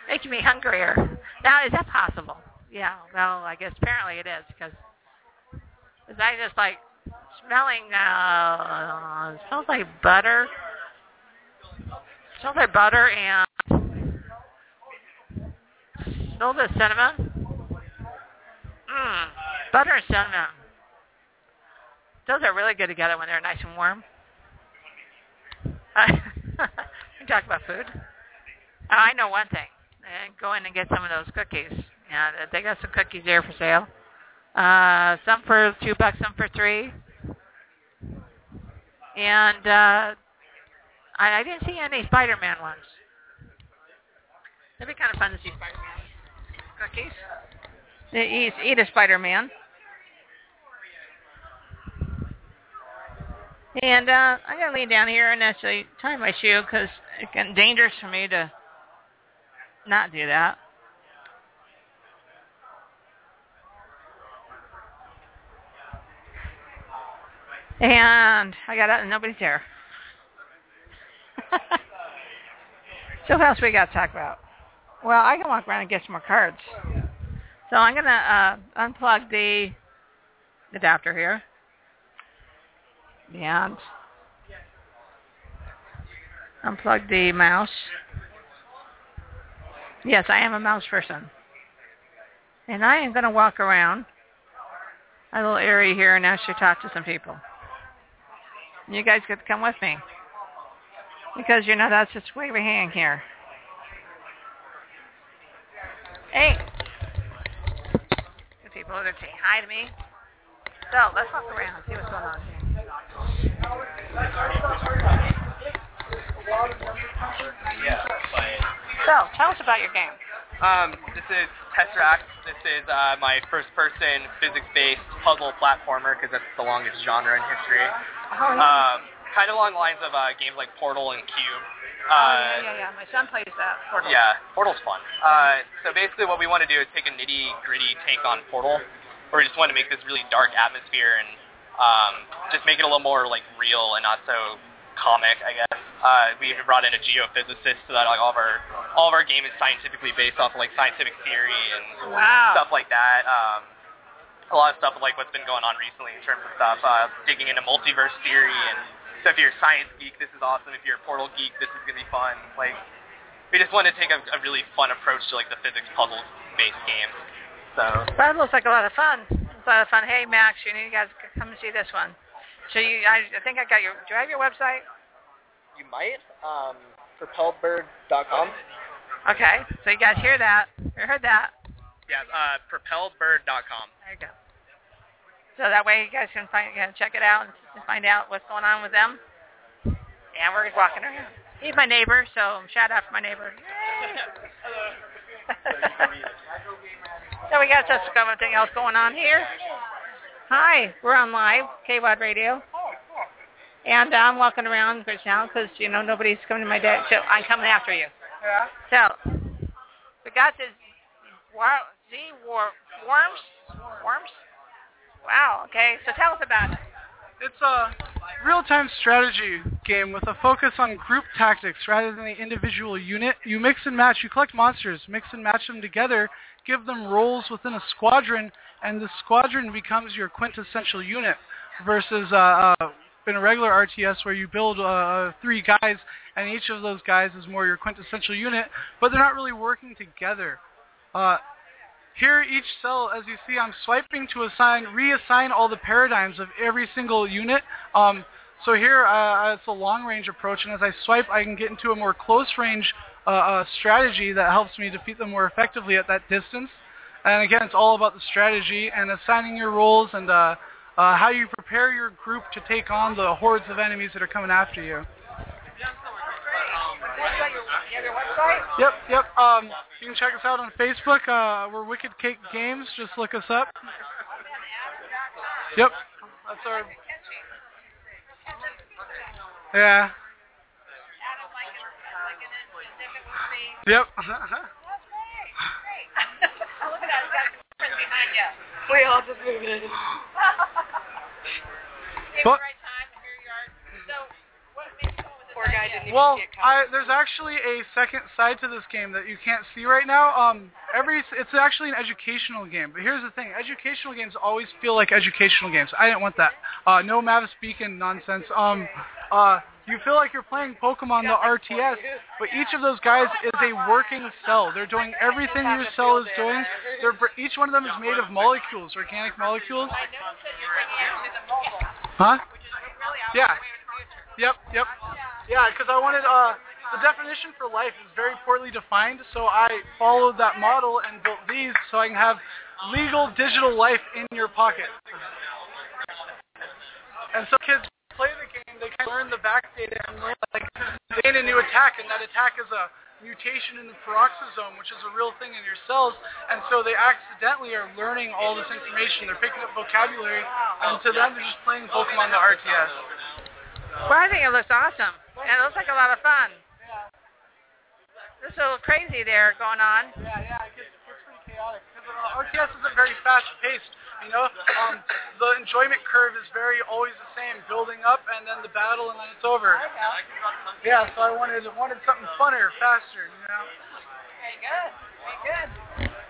making me hungrier. Now, is that possible? Yeah. Well, I guess apparently it is because cause I just like smelling. Uh, smells like butter. Smells like butter and smells like cinnamon. Mmm, butter and cinnamon. Those are really good together when they're nice and warm. we talk about food. I know one thing. Go in and get some of those cookies. Yeah, they got some cookies there for sale. Uh, some for two bucks, some for three. And uh, I, I didn't see any Spider-Man ones. It'd be kind of fun to see Spider-Man cookies. Eat, eat a Spider-Man. And uh, I'm to lean down here and actually tie my shoe because it's dangerous for me to not do that. And I got out and nobody's there. so what else we got to talk about? Well, I can walk around and get some more cards. So I'm going to uh, unplug the adapter here. And unplug the mouse. Yes, I am a mouse person. And I am going to walk around a little area here and actually talk to some people. You guys get to come with me. Because, you know, that's just way we hang here. Hey. People are going to say hi to me. So, let's walk around and see what's going on here. So, tell us about your game. Um, this is Tesseract. This is uh, my first-person physics-based puzzle platformer because that's the longest genre in history. Oh, yeah. Um, kind of along the lines of uh, games like Portal and Cube. oh, Uh, yeah, yeah, yeah. My son plays that. Portal. Yeah, Portal's fun. Uh, so basically what we want to do is take a nitty-gritty take on Portal, where we just want to make this really dark atmosphere and um, just make it a little more like real and not so comic, I guess. Uh, we even brought in a geophysicist so that like all of our all of our game is scientifically based off of like scientific theory and Wow. stuff like that. Um, a lot of stuff like what's been going on recently in terms of stuff, uh, digging into multiverse theory and so if you're a science geek, this is awesome. If you're a Portal geek, this is gonna be fun. Like we just want to take a, a really fun approach to like the physics puzzle based games. So That looks like a lot of fun. It's a lot of fun. Hey, Max, you need you guys to come and see this one. So you, I, I think I got your. Do I have your website? you might um, propelledbird.com. Okay. So you guys hear that? You heard that? Yeah, uh, propelledbird.com. There you go. So that way you guys can find, you can check it out and find out what's going on with them. And we're just walking around. He's my neighbor, so shout out for my neighbor. so we got just something else going on here. Hi, we're on live, KWAD Radio. And I'm walking around right now because, you know, nobody's coming to my desk. So I'm coming after you. Yeah. So, we got this war- Z war- worms? Worms? Wow, okay. So tell us about it. It's a real-time strategy game with a focus on group tactics rather than the individual unit. You mix and match. You collect monsters, mix and match them together, give them roles within a squadron, and the squadron becomes your quintessential unit versus uh, uh, in a regular RTS where you build uh, three guys and each of those guys is more your quintessential unit, but they're not really working together. Uh, here, each cell, as you see, I'm swiping to assign, reassign all the paradigms of every single unit. Um, so here, uh, it's a long-range approach, and as I swipe, I can get into a more close-range uh, uh, strategy that helps me defeat them more effectively at that distance. And again, it's all about the strategy and assigning your roles and uh, uh, how you prepare your group to take on the hordes of enemies that are coming after you. Yep, yep. Um, you can check us out on Facebook. Uh, we're Wicked Cake Games. Just look us up. Yep. That's our. Yeah. Yep. We all just moved in. But- Poor guy didn't even Well, see it coming. I, there's actually a second side to this game that you can't see right now. Um, every it's actually an educational game. But here's the thing: educational games always feel like educational games. I didn't want that. Uh, no Mavis Beacon nonsense. Um, uh, you feel like you're playing Pokemon the RTS, but each of those guys is a working cell. They're doing everything your cell is doing. They're br- each one of them is made of molecules, organic molecules. Huh? Yeah. Yep, yep. Yeah, because I wanted, uh, the definition for life is very poorly defined, so I followed that model and built these so I can have legal digital life in your pocket. And so kids play the game, they of learn the back data and learn, like, they gain a new attack, and that attack is a mutation in the peroxisome, which is a real thing in your cells, and so they accidentally are learning all this information. They're picking up vocabulary, and to them, they're just playing Pokemon the RTS. Well, I think it looks awesome. And it looks like a lot of fun. There's a little crazy there going on. Yeah, yeah, it gets, it gets pretty chaotic. Because uh, RTS isn't very fast-paced, you know? Um, the enjoyment curve is very always the same, building up and then the battle and then it's over. Yeah, so I wanted wanted something funner, faster, you know? Very good. Very good.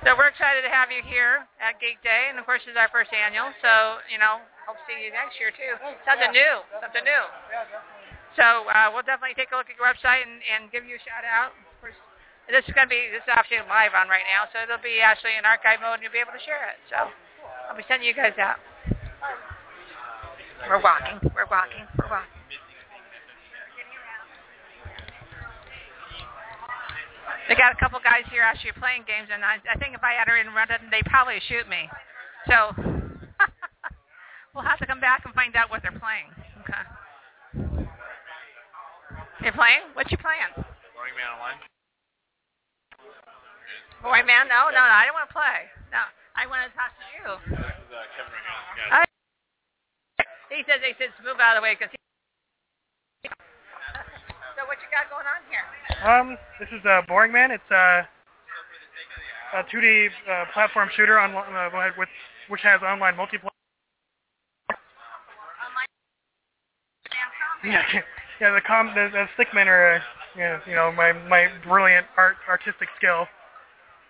So we're excited to have you here at Geek Day, and of course it's our first annual. So you know, hope to see you next year too. Something new. Something new. Yeah, definitely. So uh, we'll definitely take a look at your website and, and give you a shout out. This is going to be this is actually live on right now, so it'll be actually in archive mode, and you'll be able to share it. So I'll be sending you guys out. We're walking. We're walking. We're walking. They got a couple guys here actually playing games, and I, I think if I had her in London, they'd probably shoot me. So we'll have to come back and find out what they're playing. Okay. You playing? What you playing? Boring Man Online. Boy, man, no, no, no, I don't want to play. No, I want to talk to you. This is uh, Kevin Regan. He says, he says, move out of the way because he. so what you got going on here? Um, this is uh, Boring Man. It's uh, a 2D uh, platform shooter on uh, with which has online multiplayer. Yeah, yeah. The com the, the stickmen are, uh, you know, you know, my my brilliant art artistic skill.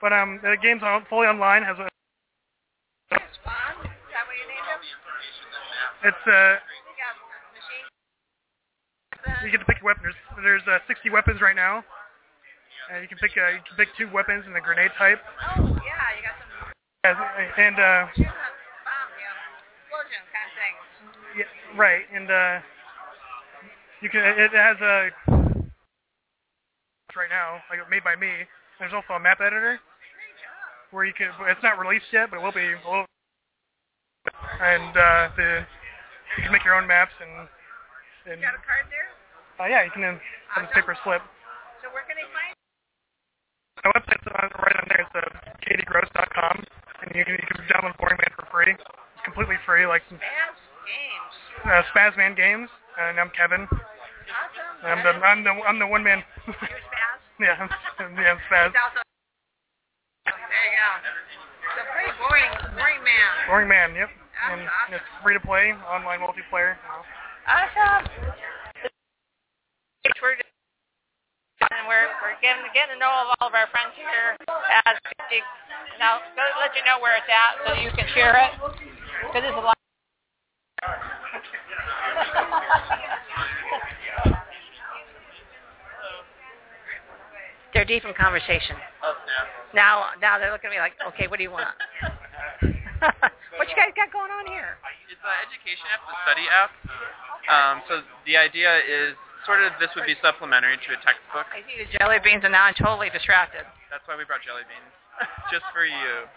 But um, the game's on, fully online. Has a Spawn? Is that what you named him? it's uh, You got machine. you get to pick your weapons. There's, there's uh, 60 weapons right now. Uh, you can pick uh, you can pick two weapons and the grenade type. Oh, yeah, you got some Uh, and uh, bomb, you know, explosion kind of thing. Yeah, right, and uh, you can. It has a right now, like made by me. There's also a map editor where you can. It's not released yet, but it will be. little- And uh, the you can make your own maps and. and You got a card there? uh, yeah, you can uh, have a paper slip. So where can they find My website's right on there. It's uh, katiegross.com, and you can you can download Boring Man for free. It's completely free, like some Spaz Games? uh, Spazman Games, and I'm Kevin. Awesome. I'm the I'm the I'm the one man. You're Spaz? yeah, I'm, yeah, I'm. He's also... There you go. So pretty boring, boring man. Boring Man, yep. That's And awesome. it's free to play, online multiplayer. Awesome. We're just, and we're we're getting getting to know all of our friends here at now go let you know where it's at so you can share it because it's a lot. They're deep in conversation. Oh, snap. Now, now they're looking at me like, okay, what do you want? what you guys got going on here? It's an education app, it's a study app. Um, so the idea is sort of this would be supplementary to a textbook. I see the jelly beans, and now I'm totally distracted. That's why we brought jelly beans, just for you.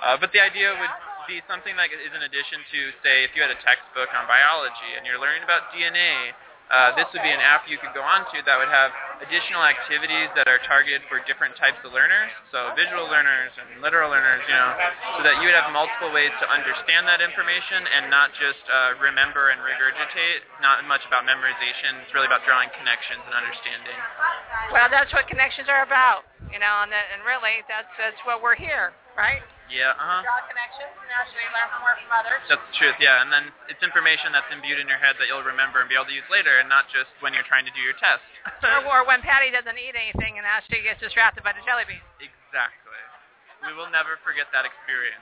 Uh, but the idea would be something that is in addition to, say, if you had a textbook on biology and you're learning about DNA, uh, this would be an app you could go onto that would have additional activities that are targeted for different types of learners, so visual learners and literal learners, you know, so that you would have multiple ways to understand that information and not just uh, remember and regurgitate. Not much about memorization. It's really about drawing connections and understanding. Well, that's what connections are about, you know, and, that, and really, that's that's what we're here, right? Yeah, uh-huh. Draw connections and actually learn more from others. That's the truth, yeah. And then it's information that's imbued in your head that you'll remember and be able to use later, and not just when you're trying to do your test. or, or when Patty doesn't eat anything and actually gets distracted by the jelly beans. exactly. We will never forget that experience.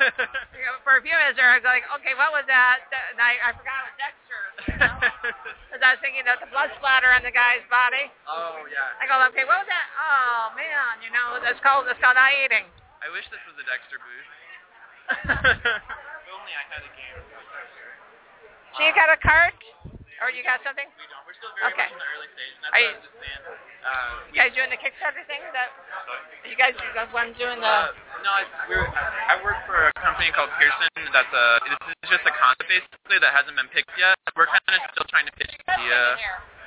For a few minutes there, I was like, okay, what was that? And I, I forgot it was Dexter. You know? Because I was thinking of the blood splatter on the guy's body. oh yeah. I go, okay, what was that? Oh man, you know, that's called that's called not eating. I wish this was a Dexter booth. if only I had a game. So you got a card, or you got something? We don't. We're still very Okay. much in the early stage, that's Are what I you- was just saying. Uh, You guys doing the Kickstarter thing? Is that you guys you guys one doing the? Uh, no, I, we're, I work for a company called Pearson. That's a. This is just a concept basically that hasn't been picked yet. We're kind of still trying to pitch the idea.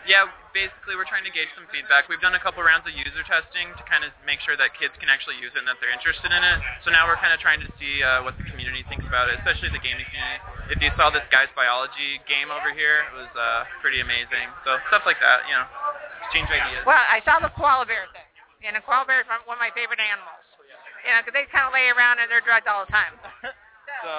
Yeah, basically we're trying to gauge some feedback. We've done a couple rounds of user testing to kind of make sure that kids can actually use it and that they're interested in it. So now we're kind of trying to see uh, what the community thinks about it, especially the gaming community. If you saw this guy's biology game over here, it was uh, pretty amazing. So stuff like that, you know, exchange ideas. Well, I saw the koala bear thing, and a koala bear is one of my favorite animals. You know, 'cause they kind of lay around and they're drugged all the time. So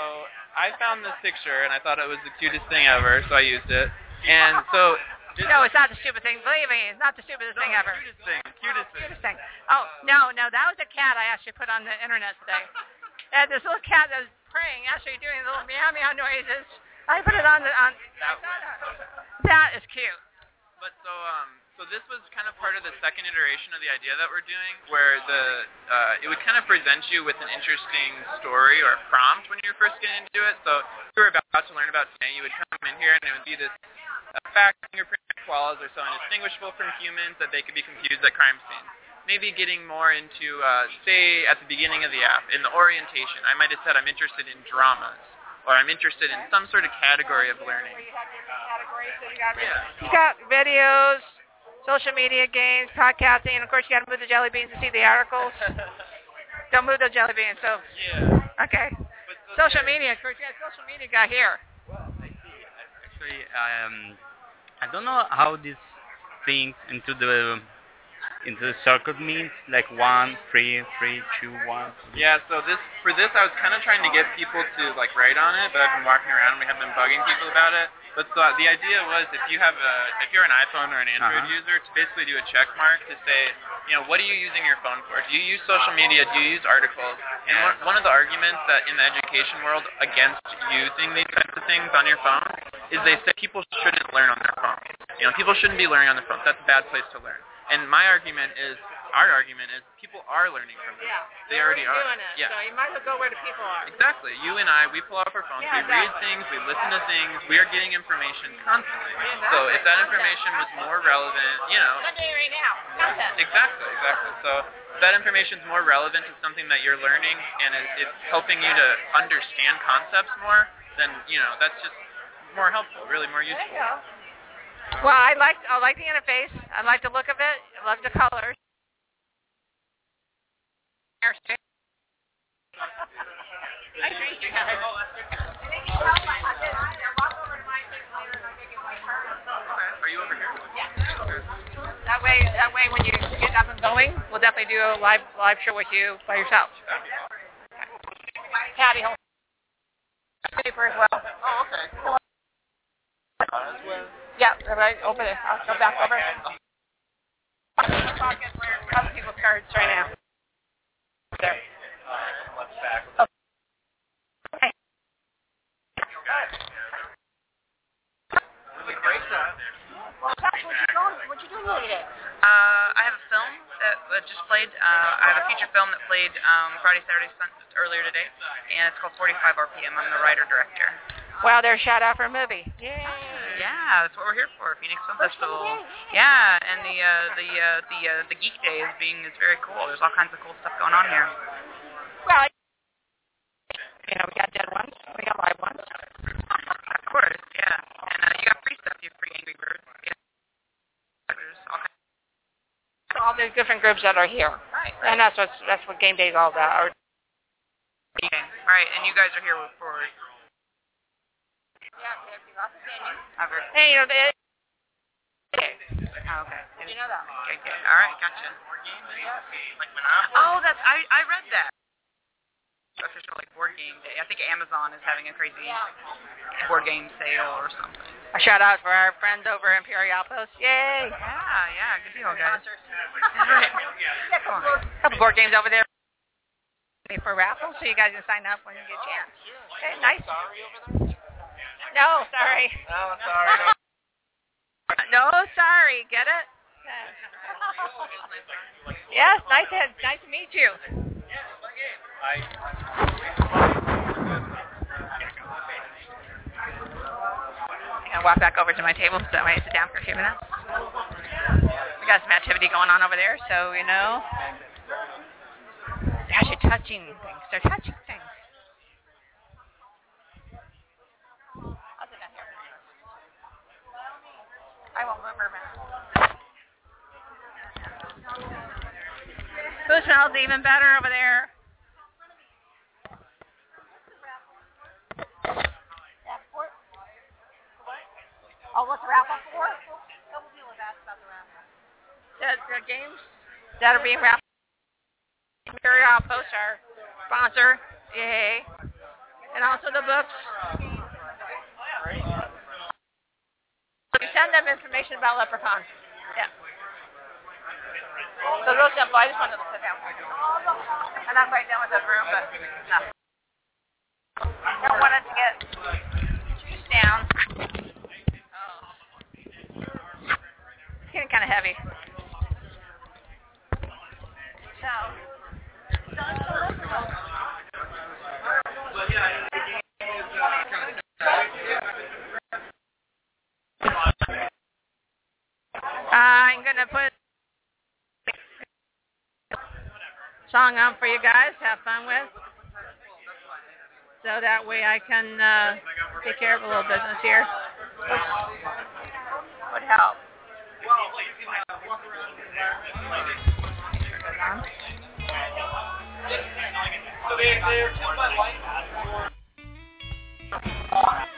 I found this picture and I thought it was the cutest thing ever, so I used it. And so just, No, it's not the stupid thing. Believe me, it's not the stupidest thing ever. Cutest thing, cutest thing. Cutest thing. Oh no, no, that was a cat I actually put on the internet today. Uh, this little cat that was praying, actually doing little meow meow noises. I put it on the on. That was That is cute. But so um so this was kind of part of the second iteration of the idea that we're doing, where the uh, it would kind of present you with an interesting story or prompt when you're first getting into it. So if you were about to learn about DNA, you would come in here and it would be this uh, fact fingerprint koalas are so indistinguishable from humans that they could be confused at crime scenes. Maybe getting more into, uh, say, at the beginning of the app, in the orientation, I might have said I'm interested in dramas, or I'm interested in some sort of category of learning. You have different categories, so you got Yeah. you got videos, social media, games, podcasting, and of course you got to move the jelly beans to see the articles. Don't move the jelly beans. So yeah. okay. Social media, of course, yeah, social media got here. Actually, um, I don't know how this thing into the into the circuit means like one, three, three, two, one. Yeah, so this for this I was kind of trying to get people to like write on it, but I've been walking around and we have been bugging people about it. But so the idea was if you have a if you're an iPhone or an Android Uh-huh. user to basically do a check mark to say, you know, what are you using your phone for? Do you use social media? Do you use articles? And one, one of the arguments that in the education world against using these types of things on your phone is they say people shouldn't learn on their phone. You know, people shouldn't be learning on their phone. That's a bad place to learn. And my argument is, our argument is, people are learning from this. Yeah. They already are. doing it. Yeah. So you might as well go where the people are. Exactly. You and I, we pull out our phones, Yeah, we read things, we listen to things, we are getting information constantly. Yeah, So if that information was more relevant, you know, doing right now? Content. exactly, exactly. So if that information is more relevant to something that you're learning and it, it's helping you to understand concepts more, then you know that's just more helpful, really more useful. Well, I like I like the interface. I like the look of it. I love the colors. Nice to meet you guys. Are you over here? That way, that way, when you get up and going, we'll definitely do a live live show with you by yourself. Patty, hold paper as well. Oh, okay. Yeah, right over there. I'll go back over. Pocket where other people's cards right now. There. Okay. Well, Josh, what you going? What you doing today? Uh, I have a film that, that just played. Uh, I have a feature film that played um, Friday, Saturday, Sun earlier today, and it's called 45 RPM. I'm the writer director. Wow, there's a shout out for a movie. Yay! Yeah, that's what we're here for. Phoenix Film Festival. Yeah, and the uh, the uh, the uh, the Geek Day is being is very cool. There's all kinds of cool stuff going on here. Well, you know, we got dead ones, we got live ones. Of course, yeah. And uh, you got free stuff. You have free Angry Birds. Yeah. There's all kinds. All the different groups that are here, Right. right. and that's what that's what game day is all about. Or, Okay. Right, and you guys are here for. I've heard. hey, you know, they, Oh, okay. you know that. Okay, okay. All right, gotcha. Oh, that's I I read that. Official like board game day. I think Amazon is having a crazy board game sale or something. A shout out for our friends over at Imperial Post. Yay! Yeah, yeah, good deal, guys. Right. Come on. couple board games over there for raffles, so you guys can sign up when you get a chance. Oh, okay, nice. No, sorry. Oh, sorry. No, sorry. Get it? Yes, nice to nice to meet you. I'm gonna walk back over to my table so that way I sit down for a few minutes. We got some activity going on over there, so you know. They're actually touching things. They're touching things. I'll sit down here. I won't move her back. Food smells even better over there. Oh, what's the raffle for? couple people have asked about the raffle. The, the games that are being raffled. Imperial Post, our sponsor. Yay. And also the books. You send them information about LepreCon. Yeah. So those simple. I just wanted to sit down. I'm quite done with the room, but no. Don't want it to get juiced down. It's getting kind of heavy. So. I'm gonna put song on for you guys. Have fun with. So that way I can uh, take care of a little business here. Would help. Coming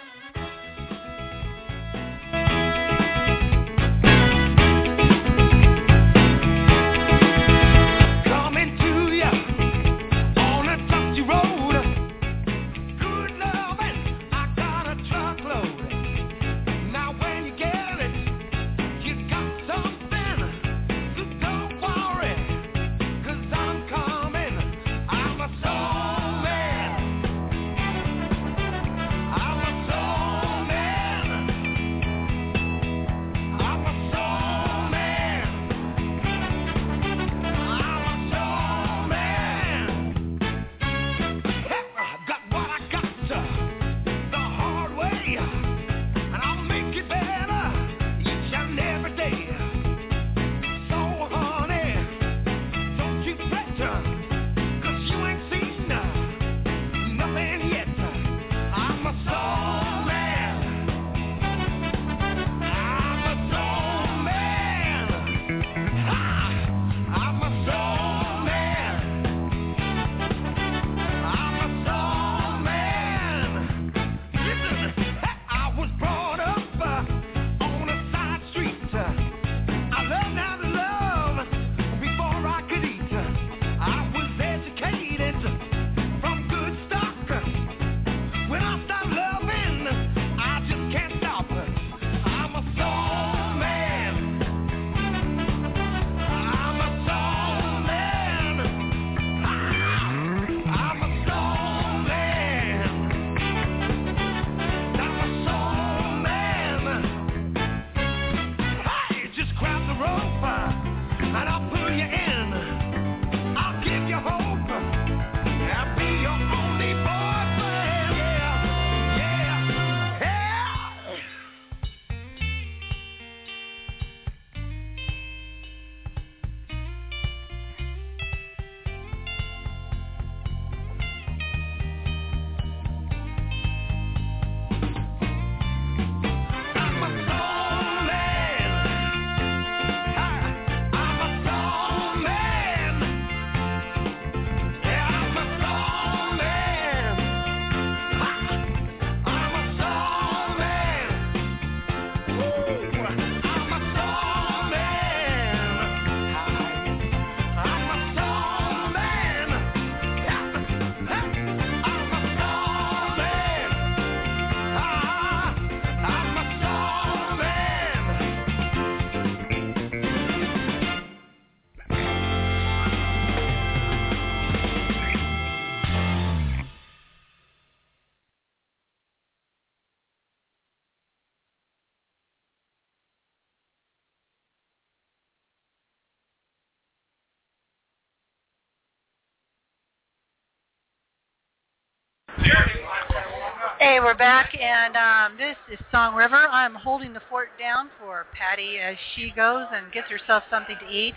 Hey, we're back, and um, this is Song River. I'm holding the fort down for Patty as she goes and gets herself something to eat.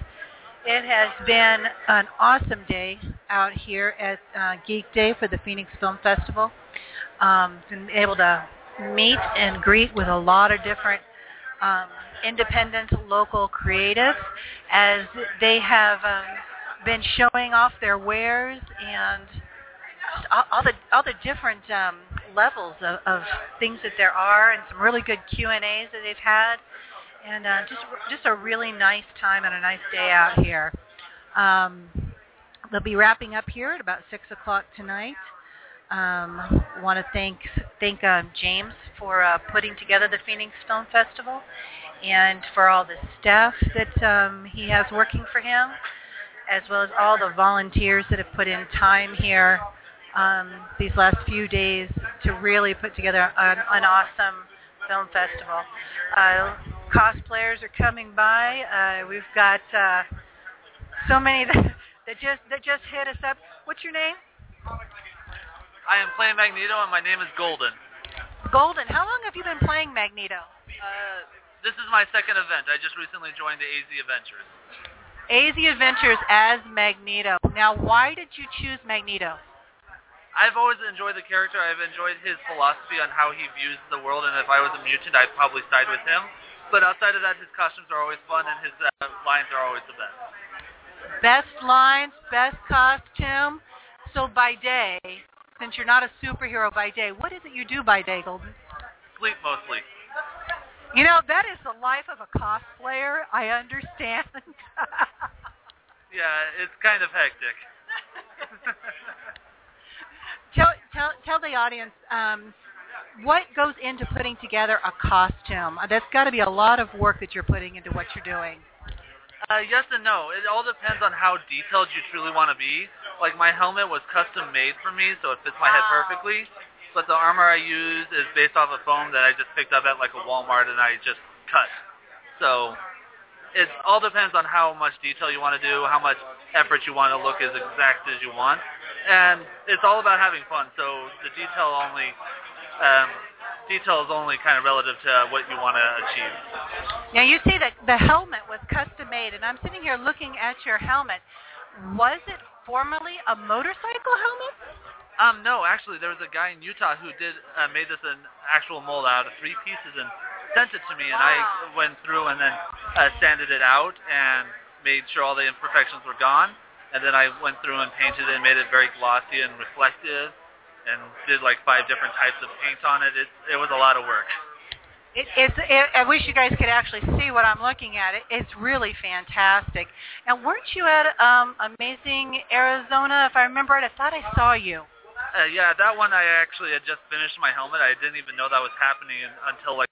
It has been an awesome day out here at uh, Geek Day for the Phoenix Film Festival. Um, been able to meet and greet with a lot of different um, independent local creatives as they have um, been showing off their wares and all, the all the different um, levels of, of things that there are, and some really good Q and A's that they've had, and uh, just just a really nice time and a nice day out here. Um, they'll be wrapping up here at about six o'clock tonight. Um, want to thank thank uh, James for uh, putting together the Phoenix Film Festival, and for all the staff that um, he has working for him, as well as all the volunteers that have put in time here um, these last few days to really put together an, an awesome film festival. Uh, cosplayers are coming by. Uh, we've got uh, so many that, that just that just hit us up. What's your name? I am playing Magneto, and my name is Golden. Golden. How long have you been playing Magneto? Uh, this is my second event. I just recently joined the AZ Avengers. AZ Avengers as Magneto. Now, why did you choose Magneto? I've always enjoyed the character. I've enjoyed his philosophy on how he views the world, and if I was a mutant, I'd probably side with him. But outside of that, his costumes are always fun, and his uh, lines are always the best. Best lines, best costume. So by day, since you're not a superhero by day, what is it you do by day, Golden? Sleep mostly. You know, that is the life of a cosplayer. I understand. Yeah, it's kind of hectic. tell, tell, the audience um, what goes into putting together a costume. That's got to be a lot of work that you're putting into what you're doing. Uh, yes and no. It all depends on how detailed you truly want to be. Like my helmet was custom made for me, so it fits my head perfectly. But the armor I use is based off of foam that I just picked up at like a Walmart and I just cut. So it all depends on how much detail you want to do, how much effort you want to look as exact as you want, and it's all about having fun. So the detail only um, detail is only kind of relative to what you want to achieve. Now you say that the helmet was custom made, and I'm sitting here looking at your helmet. Was it formerly a motorcycle helmet? Um, no, actually, there was a guy in Utah who did uh, made this an actual mold out of three pieces and sent it to me, and I went through and then uh, sanded it out and made sure all the imperfections were gone, and then I went through and painted it and made it very glossy and reflective, and did like five different types of paint on it. It it was a lot of work. It, it's. It, I wish you guys could actually see what I'm looking at. It, it's really fantastic. And weren't you at um, Amazing Arizona? If I remember right, I thought I saw you. Uh, yeah, that one I actually had just finished my helmet. I didn't even know that was happening until like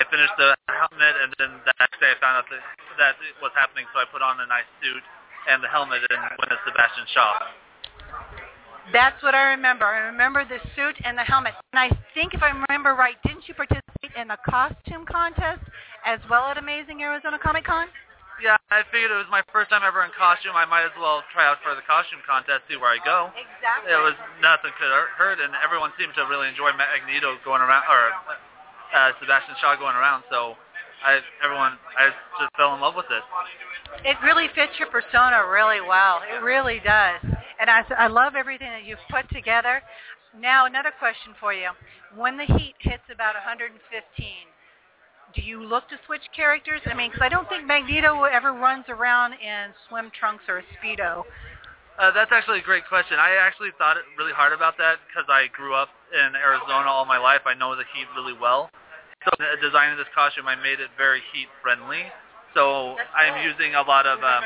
I finished the helmet, and then the next day I found out that that it was happening. So I put on a nice suit and the helmet and went to Sebastian Shaw. That's what I remember. I remember the suit and the helmet. And I think if I remember right, didn't you participate in the costume contest as well at Amazing Arizona Comic Con? Yeah, I figured it was my first time ever in costume. I might as well try out for the costume contest, see where I go. Exactly. It was nothing could hurt, and everyone seemed to really enjoy Magneto going around, or uh, Sebastian Shaw going around. So, I everyone, I just fell in love with it. It really fits your persona really well. It really does. And I, I love everything that you've put together. Now, another question for you. When the heat hits about 115, do you look to switch characters? I mean, because I don't think Magneto ever runs around in swim trunks or a Speedo. Uh, that's actually a great question. I actually thought it really hard about that because I grew up in Arizona all my life. I know the heat really well. So designing this costume, I made it very heat friendly. So I'm using a lot of um,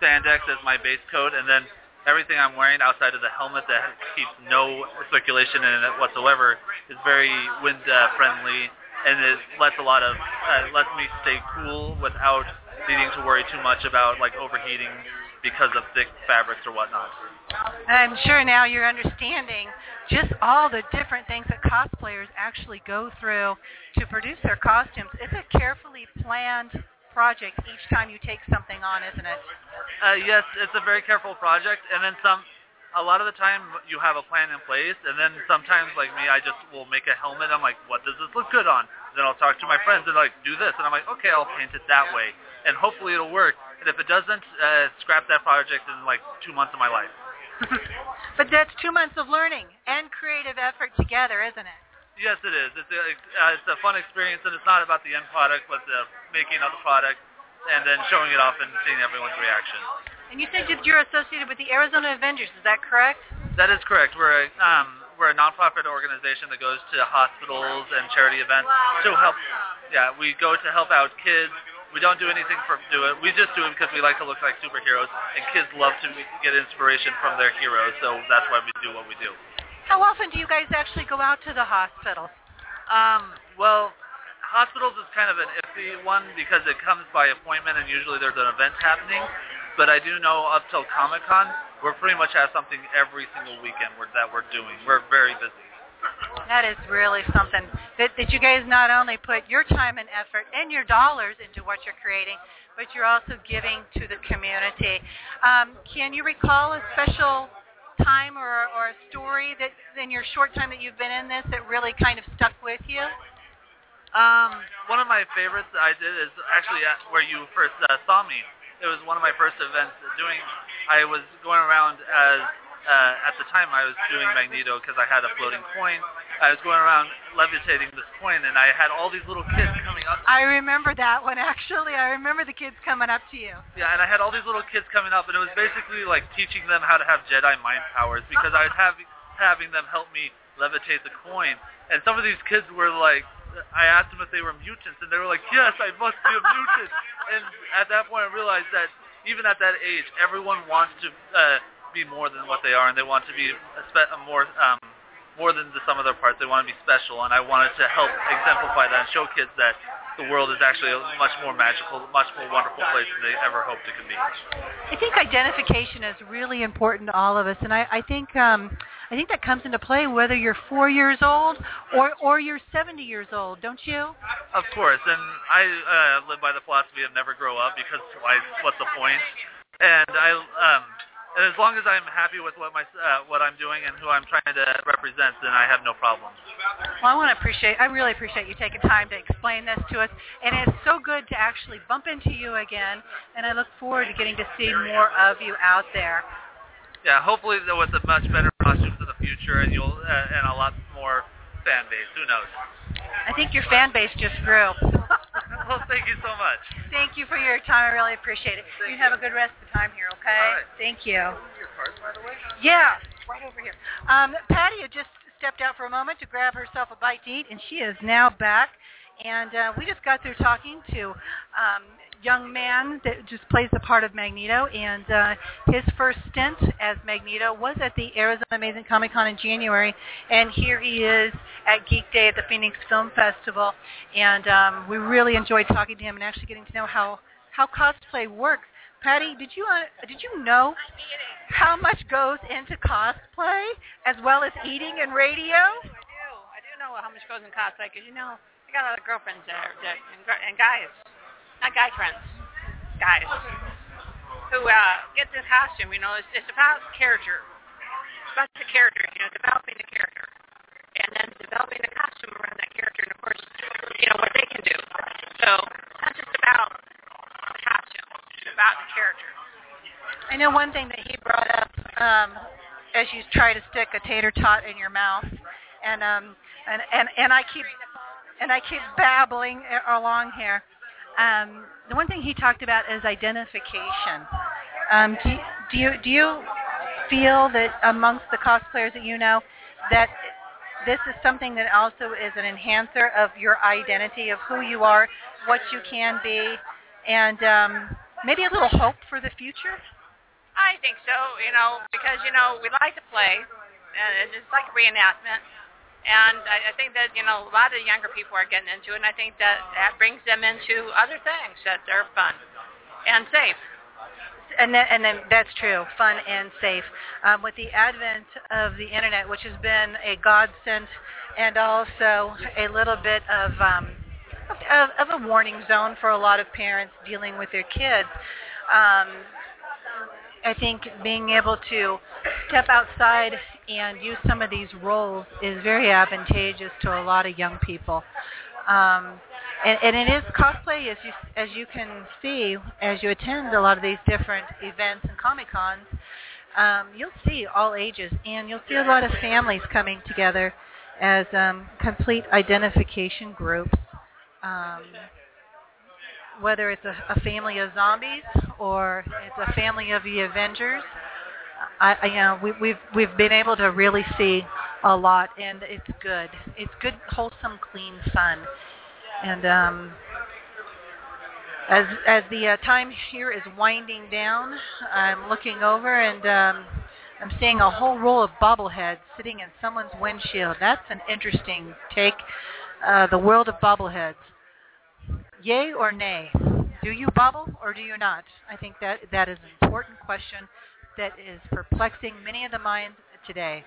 spandex as my base coat, and then everything I'm wearing outside of the helmet that keeps no circulation in it whatsoever is very wind uh, friendly, and it lets a lot of uh, lets me stay cool without needing to worry too much about like overheating because of thick fabrics or whatnot. I'm sure now you're understanding just all the different things that cosplayers actually go through to produce their costumes. It's a carefully planned project each time you take something on, isn't it? Uh, yes, it's a very careful project, and then some. A lot of the time, you have a plan in place, and then sometimes, like me, I just will make a helmet. I'm like, what does this look good on? Then I'll talk to my friends and like, do this, and I'm like, okay, I'll paint it that way, and hopefully it'll work. And if it doesn't, uh, scrap that project in like two months of my life. But that's two months of learning and creative effort together, isn't it? Yes, it is. It's a, uh, it's a fun experience, and it's not about the end product, but the making of the product, and then showing it off and seeing everyone's reaction. And you said that you're associated with the Arizona Avengers. Is that correct? That is correct. We're a, um, we're a nonprofit organization that goes to hospitals and charity events to help. Yeah, we go to help out kids. We don't do anything for do it. We just do it because we like to look like superheroes, and kids love to get inspiration from their heroes. So that's why we do what we do. How often do you guys actually go out to the hospitals? Um, well, hospitals is kind of an iffy one because it comes by appointment, and usually there's an event happening. But I do know up till Comic Con, we're pretty much have something every single weekend we're, that we're doing. We're very busy. That is really something that, that you guys not only put your time and effort and your dollars into what you're creating, but you're also giving to the community. Um, can you recall a special time or, or a story that in your short time that you've been in this that really kind of stuck with you? Um, one of my favorites I did is actually at where you first uh, saw me. It was one of my first events doing. I was going around as uh, at the time I was doing Magneto because I had a floating coin, I was going around levitating this coin, and I had all these little kids coming up. I remember that one actually. I remember the kids coming up to you. Yeah, and I had all these little kids coming up, and it was basically like teaching them how to have Jedi mind powers because I was having having them help me levitate the coin. And some of these kids were like, I asked them if they were mutants, and they were like, yes, I must be a mutant. and at that point, I realized that even at that age, everyone wants to uh, be more than what they are, and they want to be a spe- a more um, more than the sum of their parts. They want to be special, and I wanted to help exemplify that and show kids that the world is actually a much more magical, much more wonderful place than they ever hoped it could be. I think identification is really important to all of us, and I, I think um, I think that comes into play whether you're four years old or or you're 70 years old, don't you? Of course, and I uh, live by the philosophy of never grow up because why? What's the point? And I um, and as long as I'm happy with what my uh, what I'm doing and who I'm trying to represent, then I have no problem. Well, I want to appreciate, I really appreciate you taking time to explain this to us, and it's so good to actually bump into you again, and I look forward to getting to see more of you out there. Yeah, hopefully there with a much better costumes in the future, and you'll uh, and a lot more fan base. Who knows? I think your fan base just grew. well, thank you so much. Thank you for your time. I really appreciate it. you have a good rest of the time here, okay? All right. Thank you. Your cards, by the way. Yeah, right over here. Um, Patty had just stepped out for a moment to grab herself a bite to eat, and she is now back. And uh, we just got through talking to um, young man that just plays the part of Magneto, and uh, his first stint as Magneto was at the Arizona Amazing Comic Con in January, and here he is at Geek Day at the Phoenix Film Festival, and um, we really enjoyed talking to him and actually getting to know how how cosplay works. Patty, did you uh, did you know how much goes into cosplay as well as eating and radio? I do. I do know how much goes in cosplay because you know I got a lot of girlfriends there that, and, and guys, not guy friends, guys who uh, get this costume. You know, it's, it's about character. It's about the character. You know, developing the character, and then developing the costume around that character, and of course, you know what they can do. So it's not just about the costume. It's about the character. I know one thing that he brought up um, as you try to stick a tater tot in your mouth, and um, and and and I keep and I keep babbling along here. Um, the one thing he talked about is identification. Um, do, do you do you feel that amongst the cosplayers that you know that this is something that also is an enhancer of your identity of who you are, what you can be, and um, maybe a little hope for the future? I think so, you know, because, you know, we like to play, and it's like a reenactment. And I, I think that, you know, a lot of younger people are getting into it, and I think that that brings them into other things that are fun and safe. and that, and then that's true, fun and safe. Um, with the advent of the internet, which has been a godsend, and also a little bit of um, of, of a warning zone for a lot of parents dealing with their kids. Um, I think being able to step outside and use some of these roles is very advantageous to a lot of young people. Um, and, and it is cosplay, as you as you can see, as you attend a lot of these different events and comic cons. Um, you'll see all ages, and you'll see a lot of families coming together as um, complete identification groups. Um, whether it's a, a family of zombies or it's a family of the Avengers, I, you know we, we've we've been able to really see a lot, and it's good. It's good, wholesome, clean fun, and um, as as the uh, time here is winding down, I'm looking over and um, I'm seeing a whole row of bobbleheads sitting in someone's windshield. That's an interesting take. Uh, the world of bobbleheads. Yay or nay? Do you bobble or do you not? I think that that is an important question that is perplexing many of the minds today.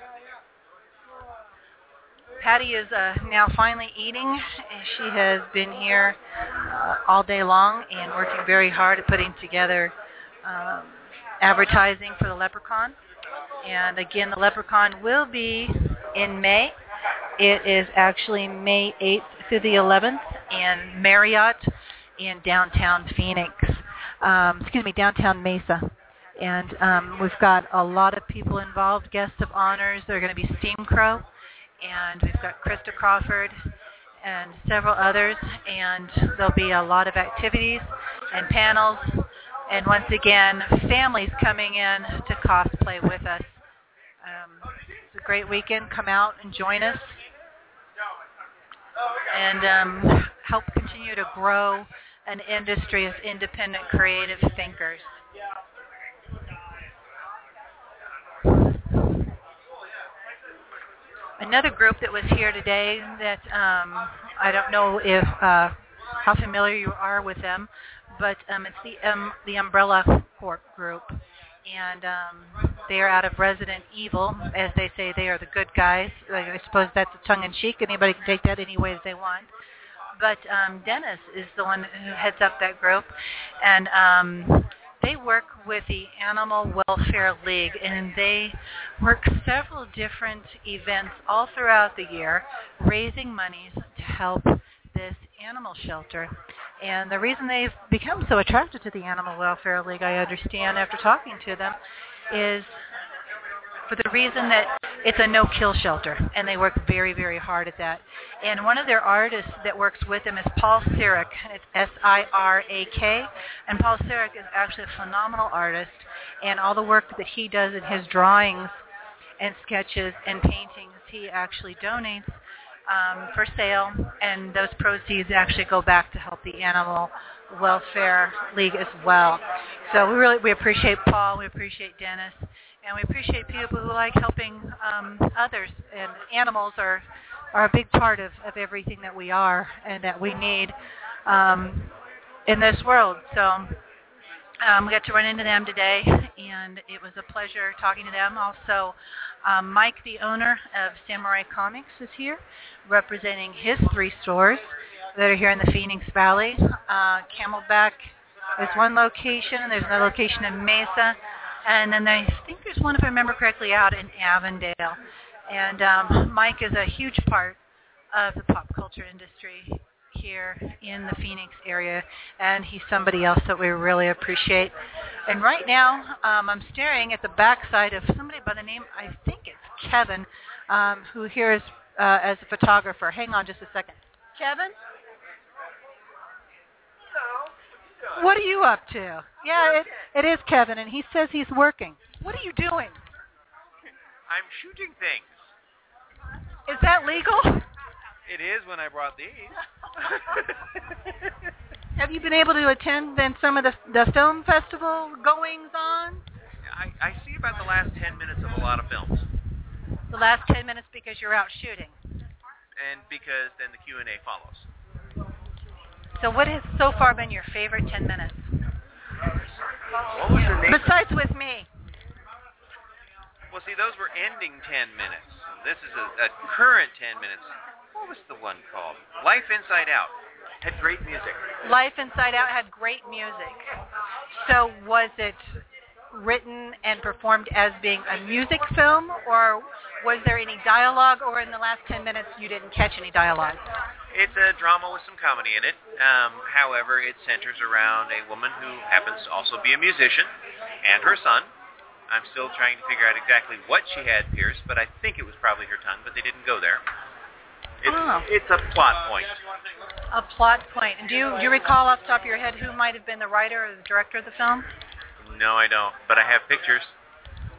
Patty is uh, now finally eating. She has been here uh, all day long and working very hard at putting together um, advertising for the LepreCon. And again, the LepreCon will be in May. It is actually May 8th through the 11th in Marriott in downtown Phoenix. Um, excuse me, downtown Mesa. And um, we've got a lot of people involved, guests of honors. They're going to be Steamcrow and we've got Krista Crawford and several others, and there'll be a lot of activities and panels, and once again, families coming in to cosplay with us. Um, it's a great weekend. Come out and join us, and um, help continue to grow an industry of independent creative thinkers. Another group that was here today that um, I don't know if uh, how familiar you are with them, but um, it's the um, the Umbrella Corp group, and um, they are out of Resident Evil, as they say they are the good guys. I suppose that's a tongue in cheek. Anybody can take that any ways they want. But um, Dennis is the one who heads up that group, and um, they work with the Animal Welfare League, and they work several different events all throughout the year, raising monies to help this animal shelter. And the reason they've become so attracted to the Animal Welfare League, I understand after talking to them, is for the reason that it's a no-kill shelter, and they work very, very hard at that. And one of their artists that works with them is Paul Sirak. It's S-I-R-A-K, and Paul Sirak is actually a phenomenal artist, and all the work that he does in his drawings and sketches and paintings, he actually donates um, for sale, and those proceeds actually go back to help the Animal Welfare League as well. So we really we appreciate Paul, we appreciate Dennis, and we appreciate people who like helping um, others. And animals are are a big part of, of everything that we are and that we need um, in this world. So um, we got to run into them today, and it was a pleasure talking to them. Also, um, Mike, the owner of Samurai Comics, is here, representing his three stores that are here in the Phoenix Valley. Uh, Camelback is one location, and there's another location in Mesa, and then I think there's one, if I remember correctly, out in Avondale. And um, Mike is a huge part of the pop culture industry here in the Phoenix area, and he's somebody else that we really appreciate. And right now, um, I'm staring at the backside of somebody by the name, I think it's Kevin, um, who here is uh, as a photographer. Hang on just a second. Kevin? What are you up to? Yeah, it, it is Kevin, and he says he's working. What are you doing? I'm shooting things. Is that legal? It is when I brought these. Have you been able to attend then some of the the film festival goings on? I, I see about the last 10 minutes of a lot of films. The last 10 minutes because you're out shooting. And because then the Q&A follows. So what has so far been your favorite 10 minutes? What was the name? Besides with me. Well, see, those were ending 10 minutes. This is a, a current 10 minutes. What was the one called? Life Inside Out. Had great music. Life Inside Out had great music. So was it written and performed as being a music film, or was there any dialogue, or in the last 10 minutes you didn't catch any dialogue? It's a drama with some comedy in it. Um, however, it centers around a woman who happens to also be a musician and her son. I'm still trying to figure out exactly what she had pierced, but I think it was probably her tongue, but they didn't go there. It's, Oh. it's a plot point. A plot point. And do you, do you recall off the top of your head who might have been the writer or the director of the film? No, I don't, but I have pictures.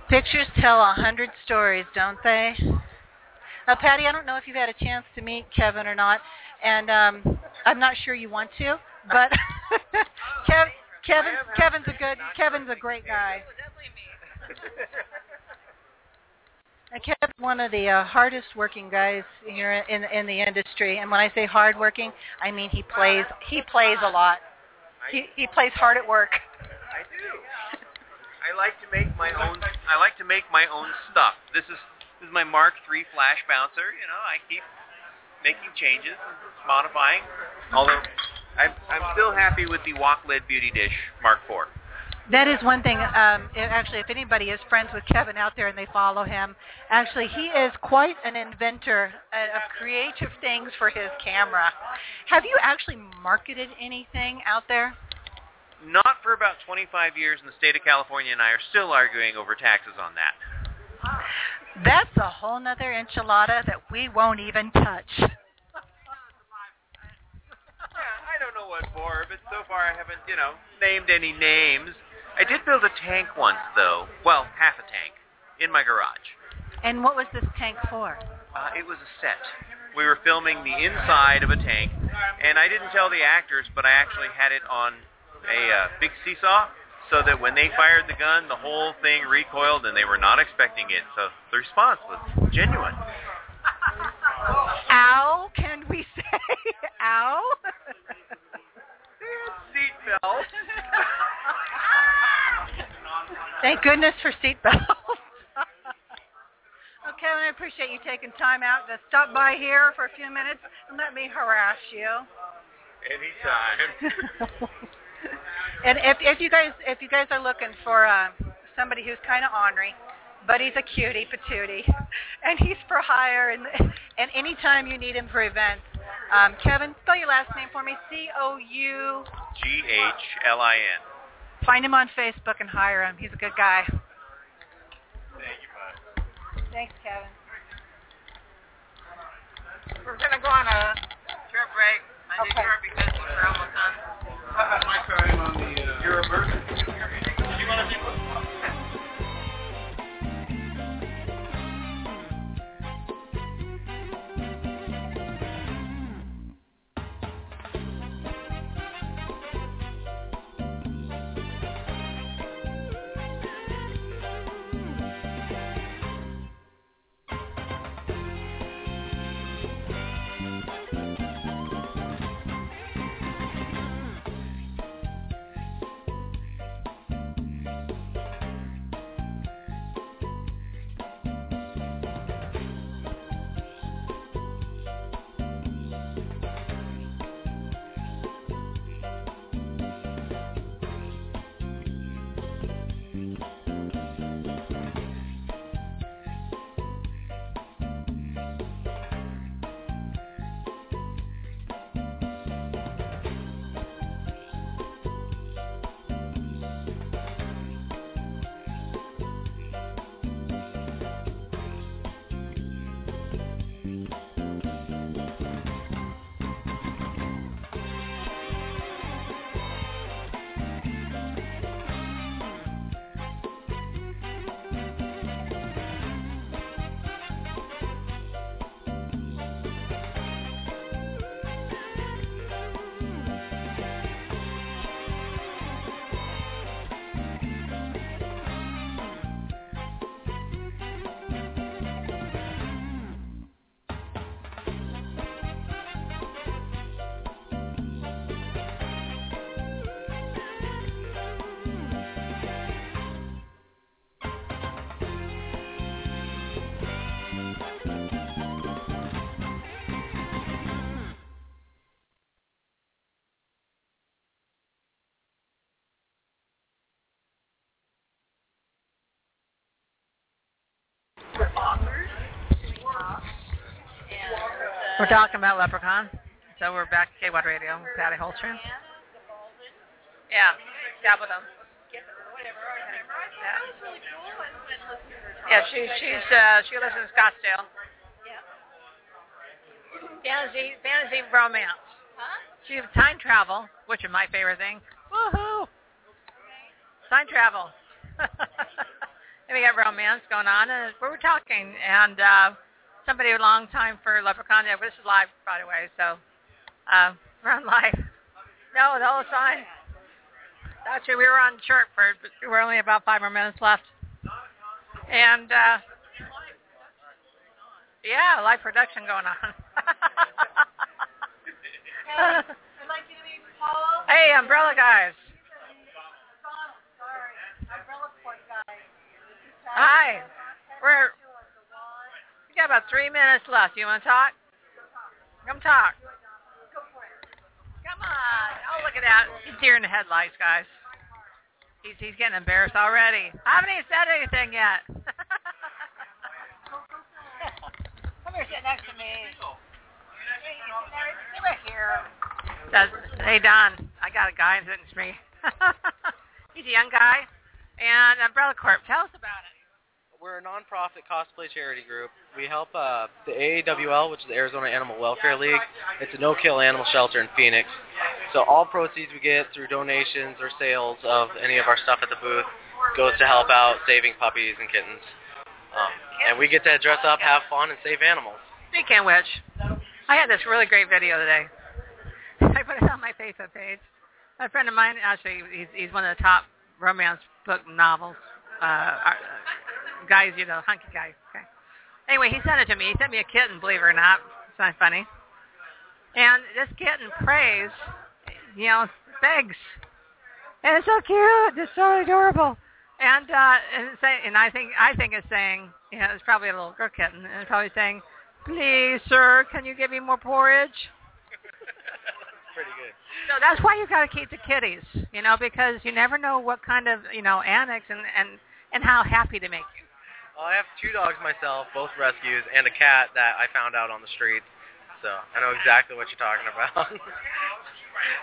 Pictures tell a hundred stories, don't they? Now, Patty, I don't know if you've had a chance to meet Kevin or not, and um, I'm not sure you want to, but Kev, Kevin, Kevin's a good, Kevin's a great guy. And Kevin's one of the uh, hardest working guys here in in the industry, and when I say hard working, I mean he plays he plays a lot. He he plays hard at work. I do. I like to make my own. I like to make my own stuff. This is this is my Mark III flash bouncer. You know, I keep making changes, modifying. Although I'm I'm still happy with the Wok Lid Beauty Dish Mark IV. That is one thing. Um, actually, if anybody is friends with Kevin out there and they follow him, actually he is quite an inventor uh, of creative things for his camera. Have you actually marketed anything out there? Not for about 25 years in the state of California, and I are still arguing over taxes on that. That's a whole nother enchilada that we won't even touch. Yeah, I don't know what for, but so far I haven't, you know, named any names. I did build a tank once, though. Well, half a tank, in my garage. And what was this tank for? Uh, it was a set. We were filming the inside of a tank, and I didn't tell the actors, but I actually had it on a uh, big seesaw, so that when they fired the gun, the whole thing recoiled, and they were not expecting it. So the response was genuine. Ow, can we say? Ow? Seatbelt. Thank goodness for seatbelts. okay, well, I appreciate you taking time out to stop by here for a few minutes and let me harass you. Anytime. And if if you guys if you guys are looking for uh, somebody who's kind of ornery, but he's a cutie patootie, and he's for hire, and and anytime you need him for events, um, Kevin, spell your last name for me. C O U. G H L I N. Find him on Facebook and hire him. He's a good guy. Thank you, bud. Thanks, Kevin. We're gonna go on a short break. I Okay. short because we're almost done. You're a person. We're talking about LepreCon. So we're back to K-Wad Radio with Patty Holstrom. Yeah, stab with them. Yeah, she, she's, uh, she lives in Scottsdale. Fantasy, fantasy romance. She's time travel, which is my favorite thing. Woohoo! Time travel. and we got romance going on, and we were talking, and uh, somebody a long time for LepreCon. This is live, by the way, so uh, we're on live. No, the whole time. Actually, we were on short for, but we were only about five more minutes left. And, uh, yeah, live production going on. hey, umbrella guys. Hi. We're we got about three minutes left. You want to talk? Come talk. Come on. Oh, look at that. He's deer in the headlights, guys. He's he's getting embarrassed already. I haven't even said anything yet. Come here, sit next to me. Right here. Says, hey Don, I got a guy sitting to me. He's a young guy, and Umbrella Corp. Tell us. We're a nonprofit cosplay charity group. We help uh, the AAWL, which is the Arizona Animal Welfare League. It's a no-kill animal shelter in Phoenix. So all proceeds we get through donations or sales of any of our stuff at the booth goes to help out saving puppies and kittens. Um, and we get to dress up, have fun, and save animals. Speaking of which, I had this really great video today. I put it on my Facebook page. A friend of mine, actually, he's, he's one of the top romance book novels uh, guys, you know, hunky guy. Okay. Anyway, he sent it to me. He sent me a kitten, believe it or not. It's not funny. And this kitten prays, you know, begs. And it's so cute. It's so adorable. And uh, and, say, and I think I think it's saying, you know, it's probably a little girl kitten, and it's probably saying, "Please, sir, can you give me more porridge?" Pretty good. So that's why you got to keep the kitties, you know, because you never know what kind of, you know, annex and and and how happy they make you. Well, I have two dogs myself, both rescues, and a cat that I found out on the street. So I know exactly what you're talking about.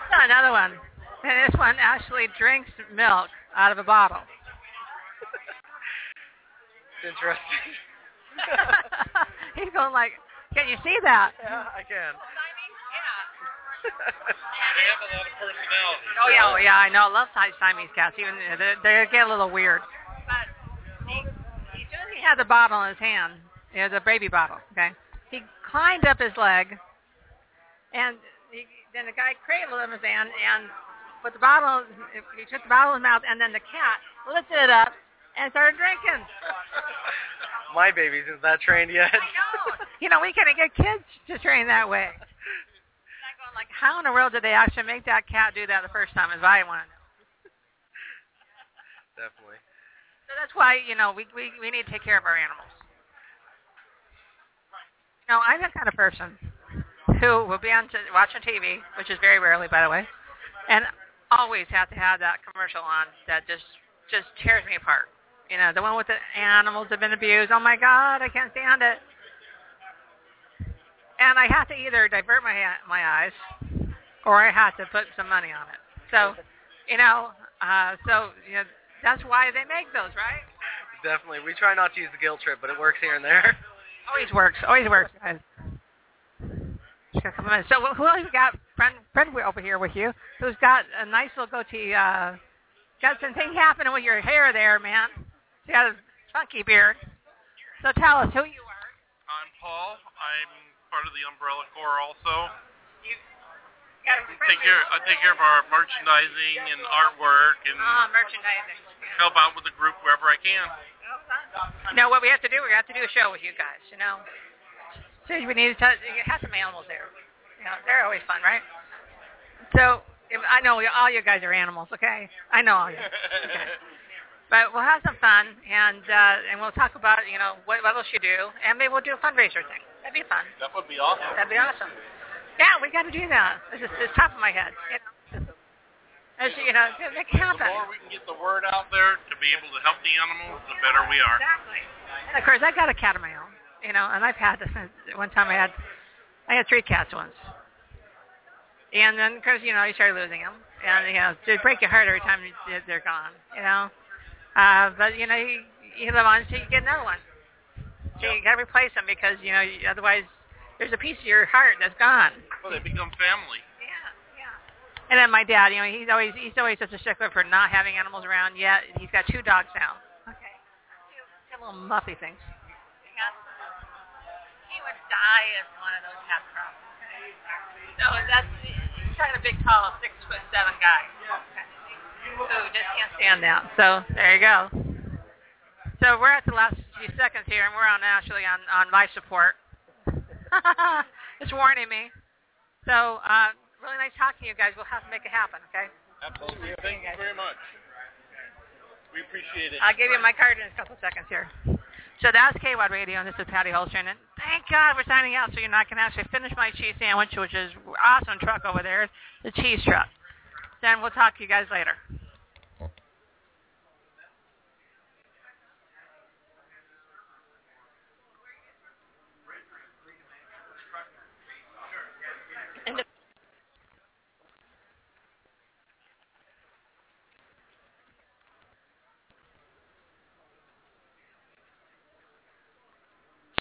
So another one, and this one actually drinks milk out of a bottle. it's interesting. He's going like, can you see that? Yeah, I can. They have a lot of personality. Oh yeah, oh yeah, I know. I love Siamese cats. Even they they get a little weird. But he, as soon as he had the bottle in his hand, it was a baby bottle. Okay, he climbed up his leg, and he, then the guy cradled him in his hand and put the bottle. He took the bottle in his mouth, and then the cat lifted it up and started drinking. My baby isn't that trained yet. You know, we couldn't get kids to train that way. I'm going like, how in the world did they actually make that cat do that the first time? Is what I want to know. Definitely. So that's why you know we we we need to take care of our animals. No, I'm the kind of person who will be on t- watching TV, which is very rarely, by the way, and always have to have that commercial on that just just tears me apart. You know, the one with the animals have been abused. Oh my God, I can't stand it. And I have to either divert my my eyes, or I have to put some money on it. So, you know, uh, so you know, that's why they make those, right? Definitely. We try not to use the guilt trip, but it works here and there. Always works. Always works, guys. Just got a couple minutes. So who else you got? Friend, friend over here with you, who's got a nice little goatee. Uh, got some thing happening with your hair there, man. You got a funky beard. So tell us who you are. I'm Paul. I'm part of the Umbrella Corps also. Got a Take care. I take care of our merchandising and artwork and Ah, merchandising. help out with the group wherever I can. You know what we have to do? We have to do a show with you guys. You know, so we need to touch, have some animals there. You know, they're always fun, right? So if, I know all you guys are animals. Okay, I know all you. Okay. But we'll have some fun, and uh, and we'll talk about you know what, what else you do, and maybe we'll do a fundraiser thing. That'd be fun. That would be awesome. That'd be awesome. Yeah, we got to do that. It's just it's top of my head. You know, As, you know, it it can happen. The more we can get the word out there to be able to help the animals, the better we are. Exactly. And of course, I got a cat of my own, you know, and I've had this. one time I had I had three cats once, and then of course, you know, you start losing them, and you know, they break your heart every time they're gone, you know. Uh, but you know, you, you live on until you get another one. So you got to replace them because you know, you, otherwise, there's a piece of your heart that's gone. Well, they become family. Yeah, yeah. And then my dad, you know, he's always he's always such a stickler for not having animals around. Yet he's got two dogs now. Okay. Two, two little muffy things. He would die if one of those had problems. So that's he's kind of a big, tall, six foot seven guy. Who just can't stand that. So there you go. So we're at the last few seconds here, and we're on actually on on life support. it's warning me. So uh, really nice talking to you guys. We'll have to make it happen. Okay. Absolutely. Thank you very much. We appreciate it. I'll give you my card in a couple seconds here. So that's KWAD Radio, and this is Patty Holstrom. And thank God we're signing out so you know I can actually finish my cheese sandwich, which is awesome truck over there, the cheese truck. Then we'll talk to you guys later.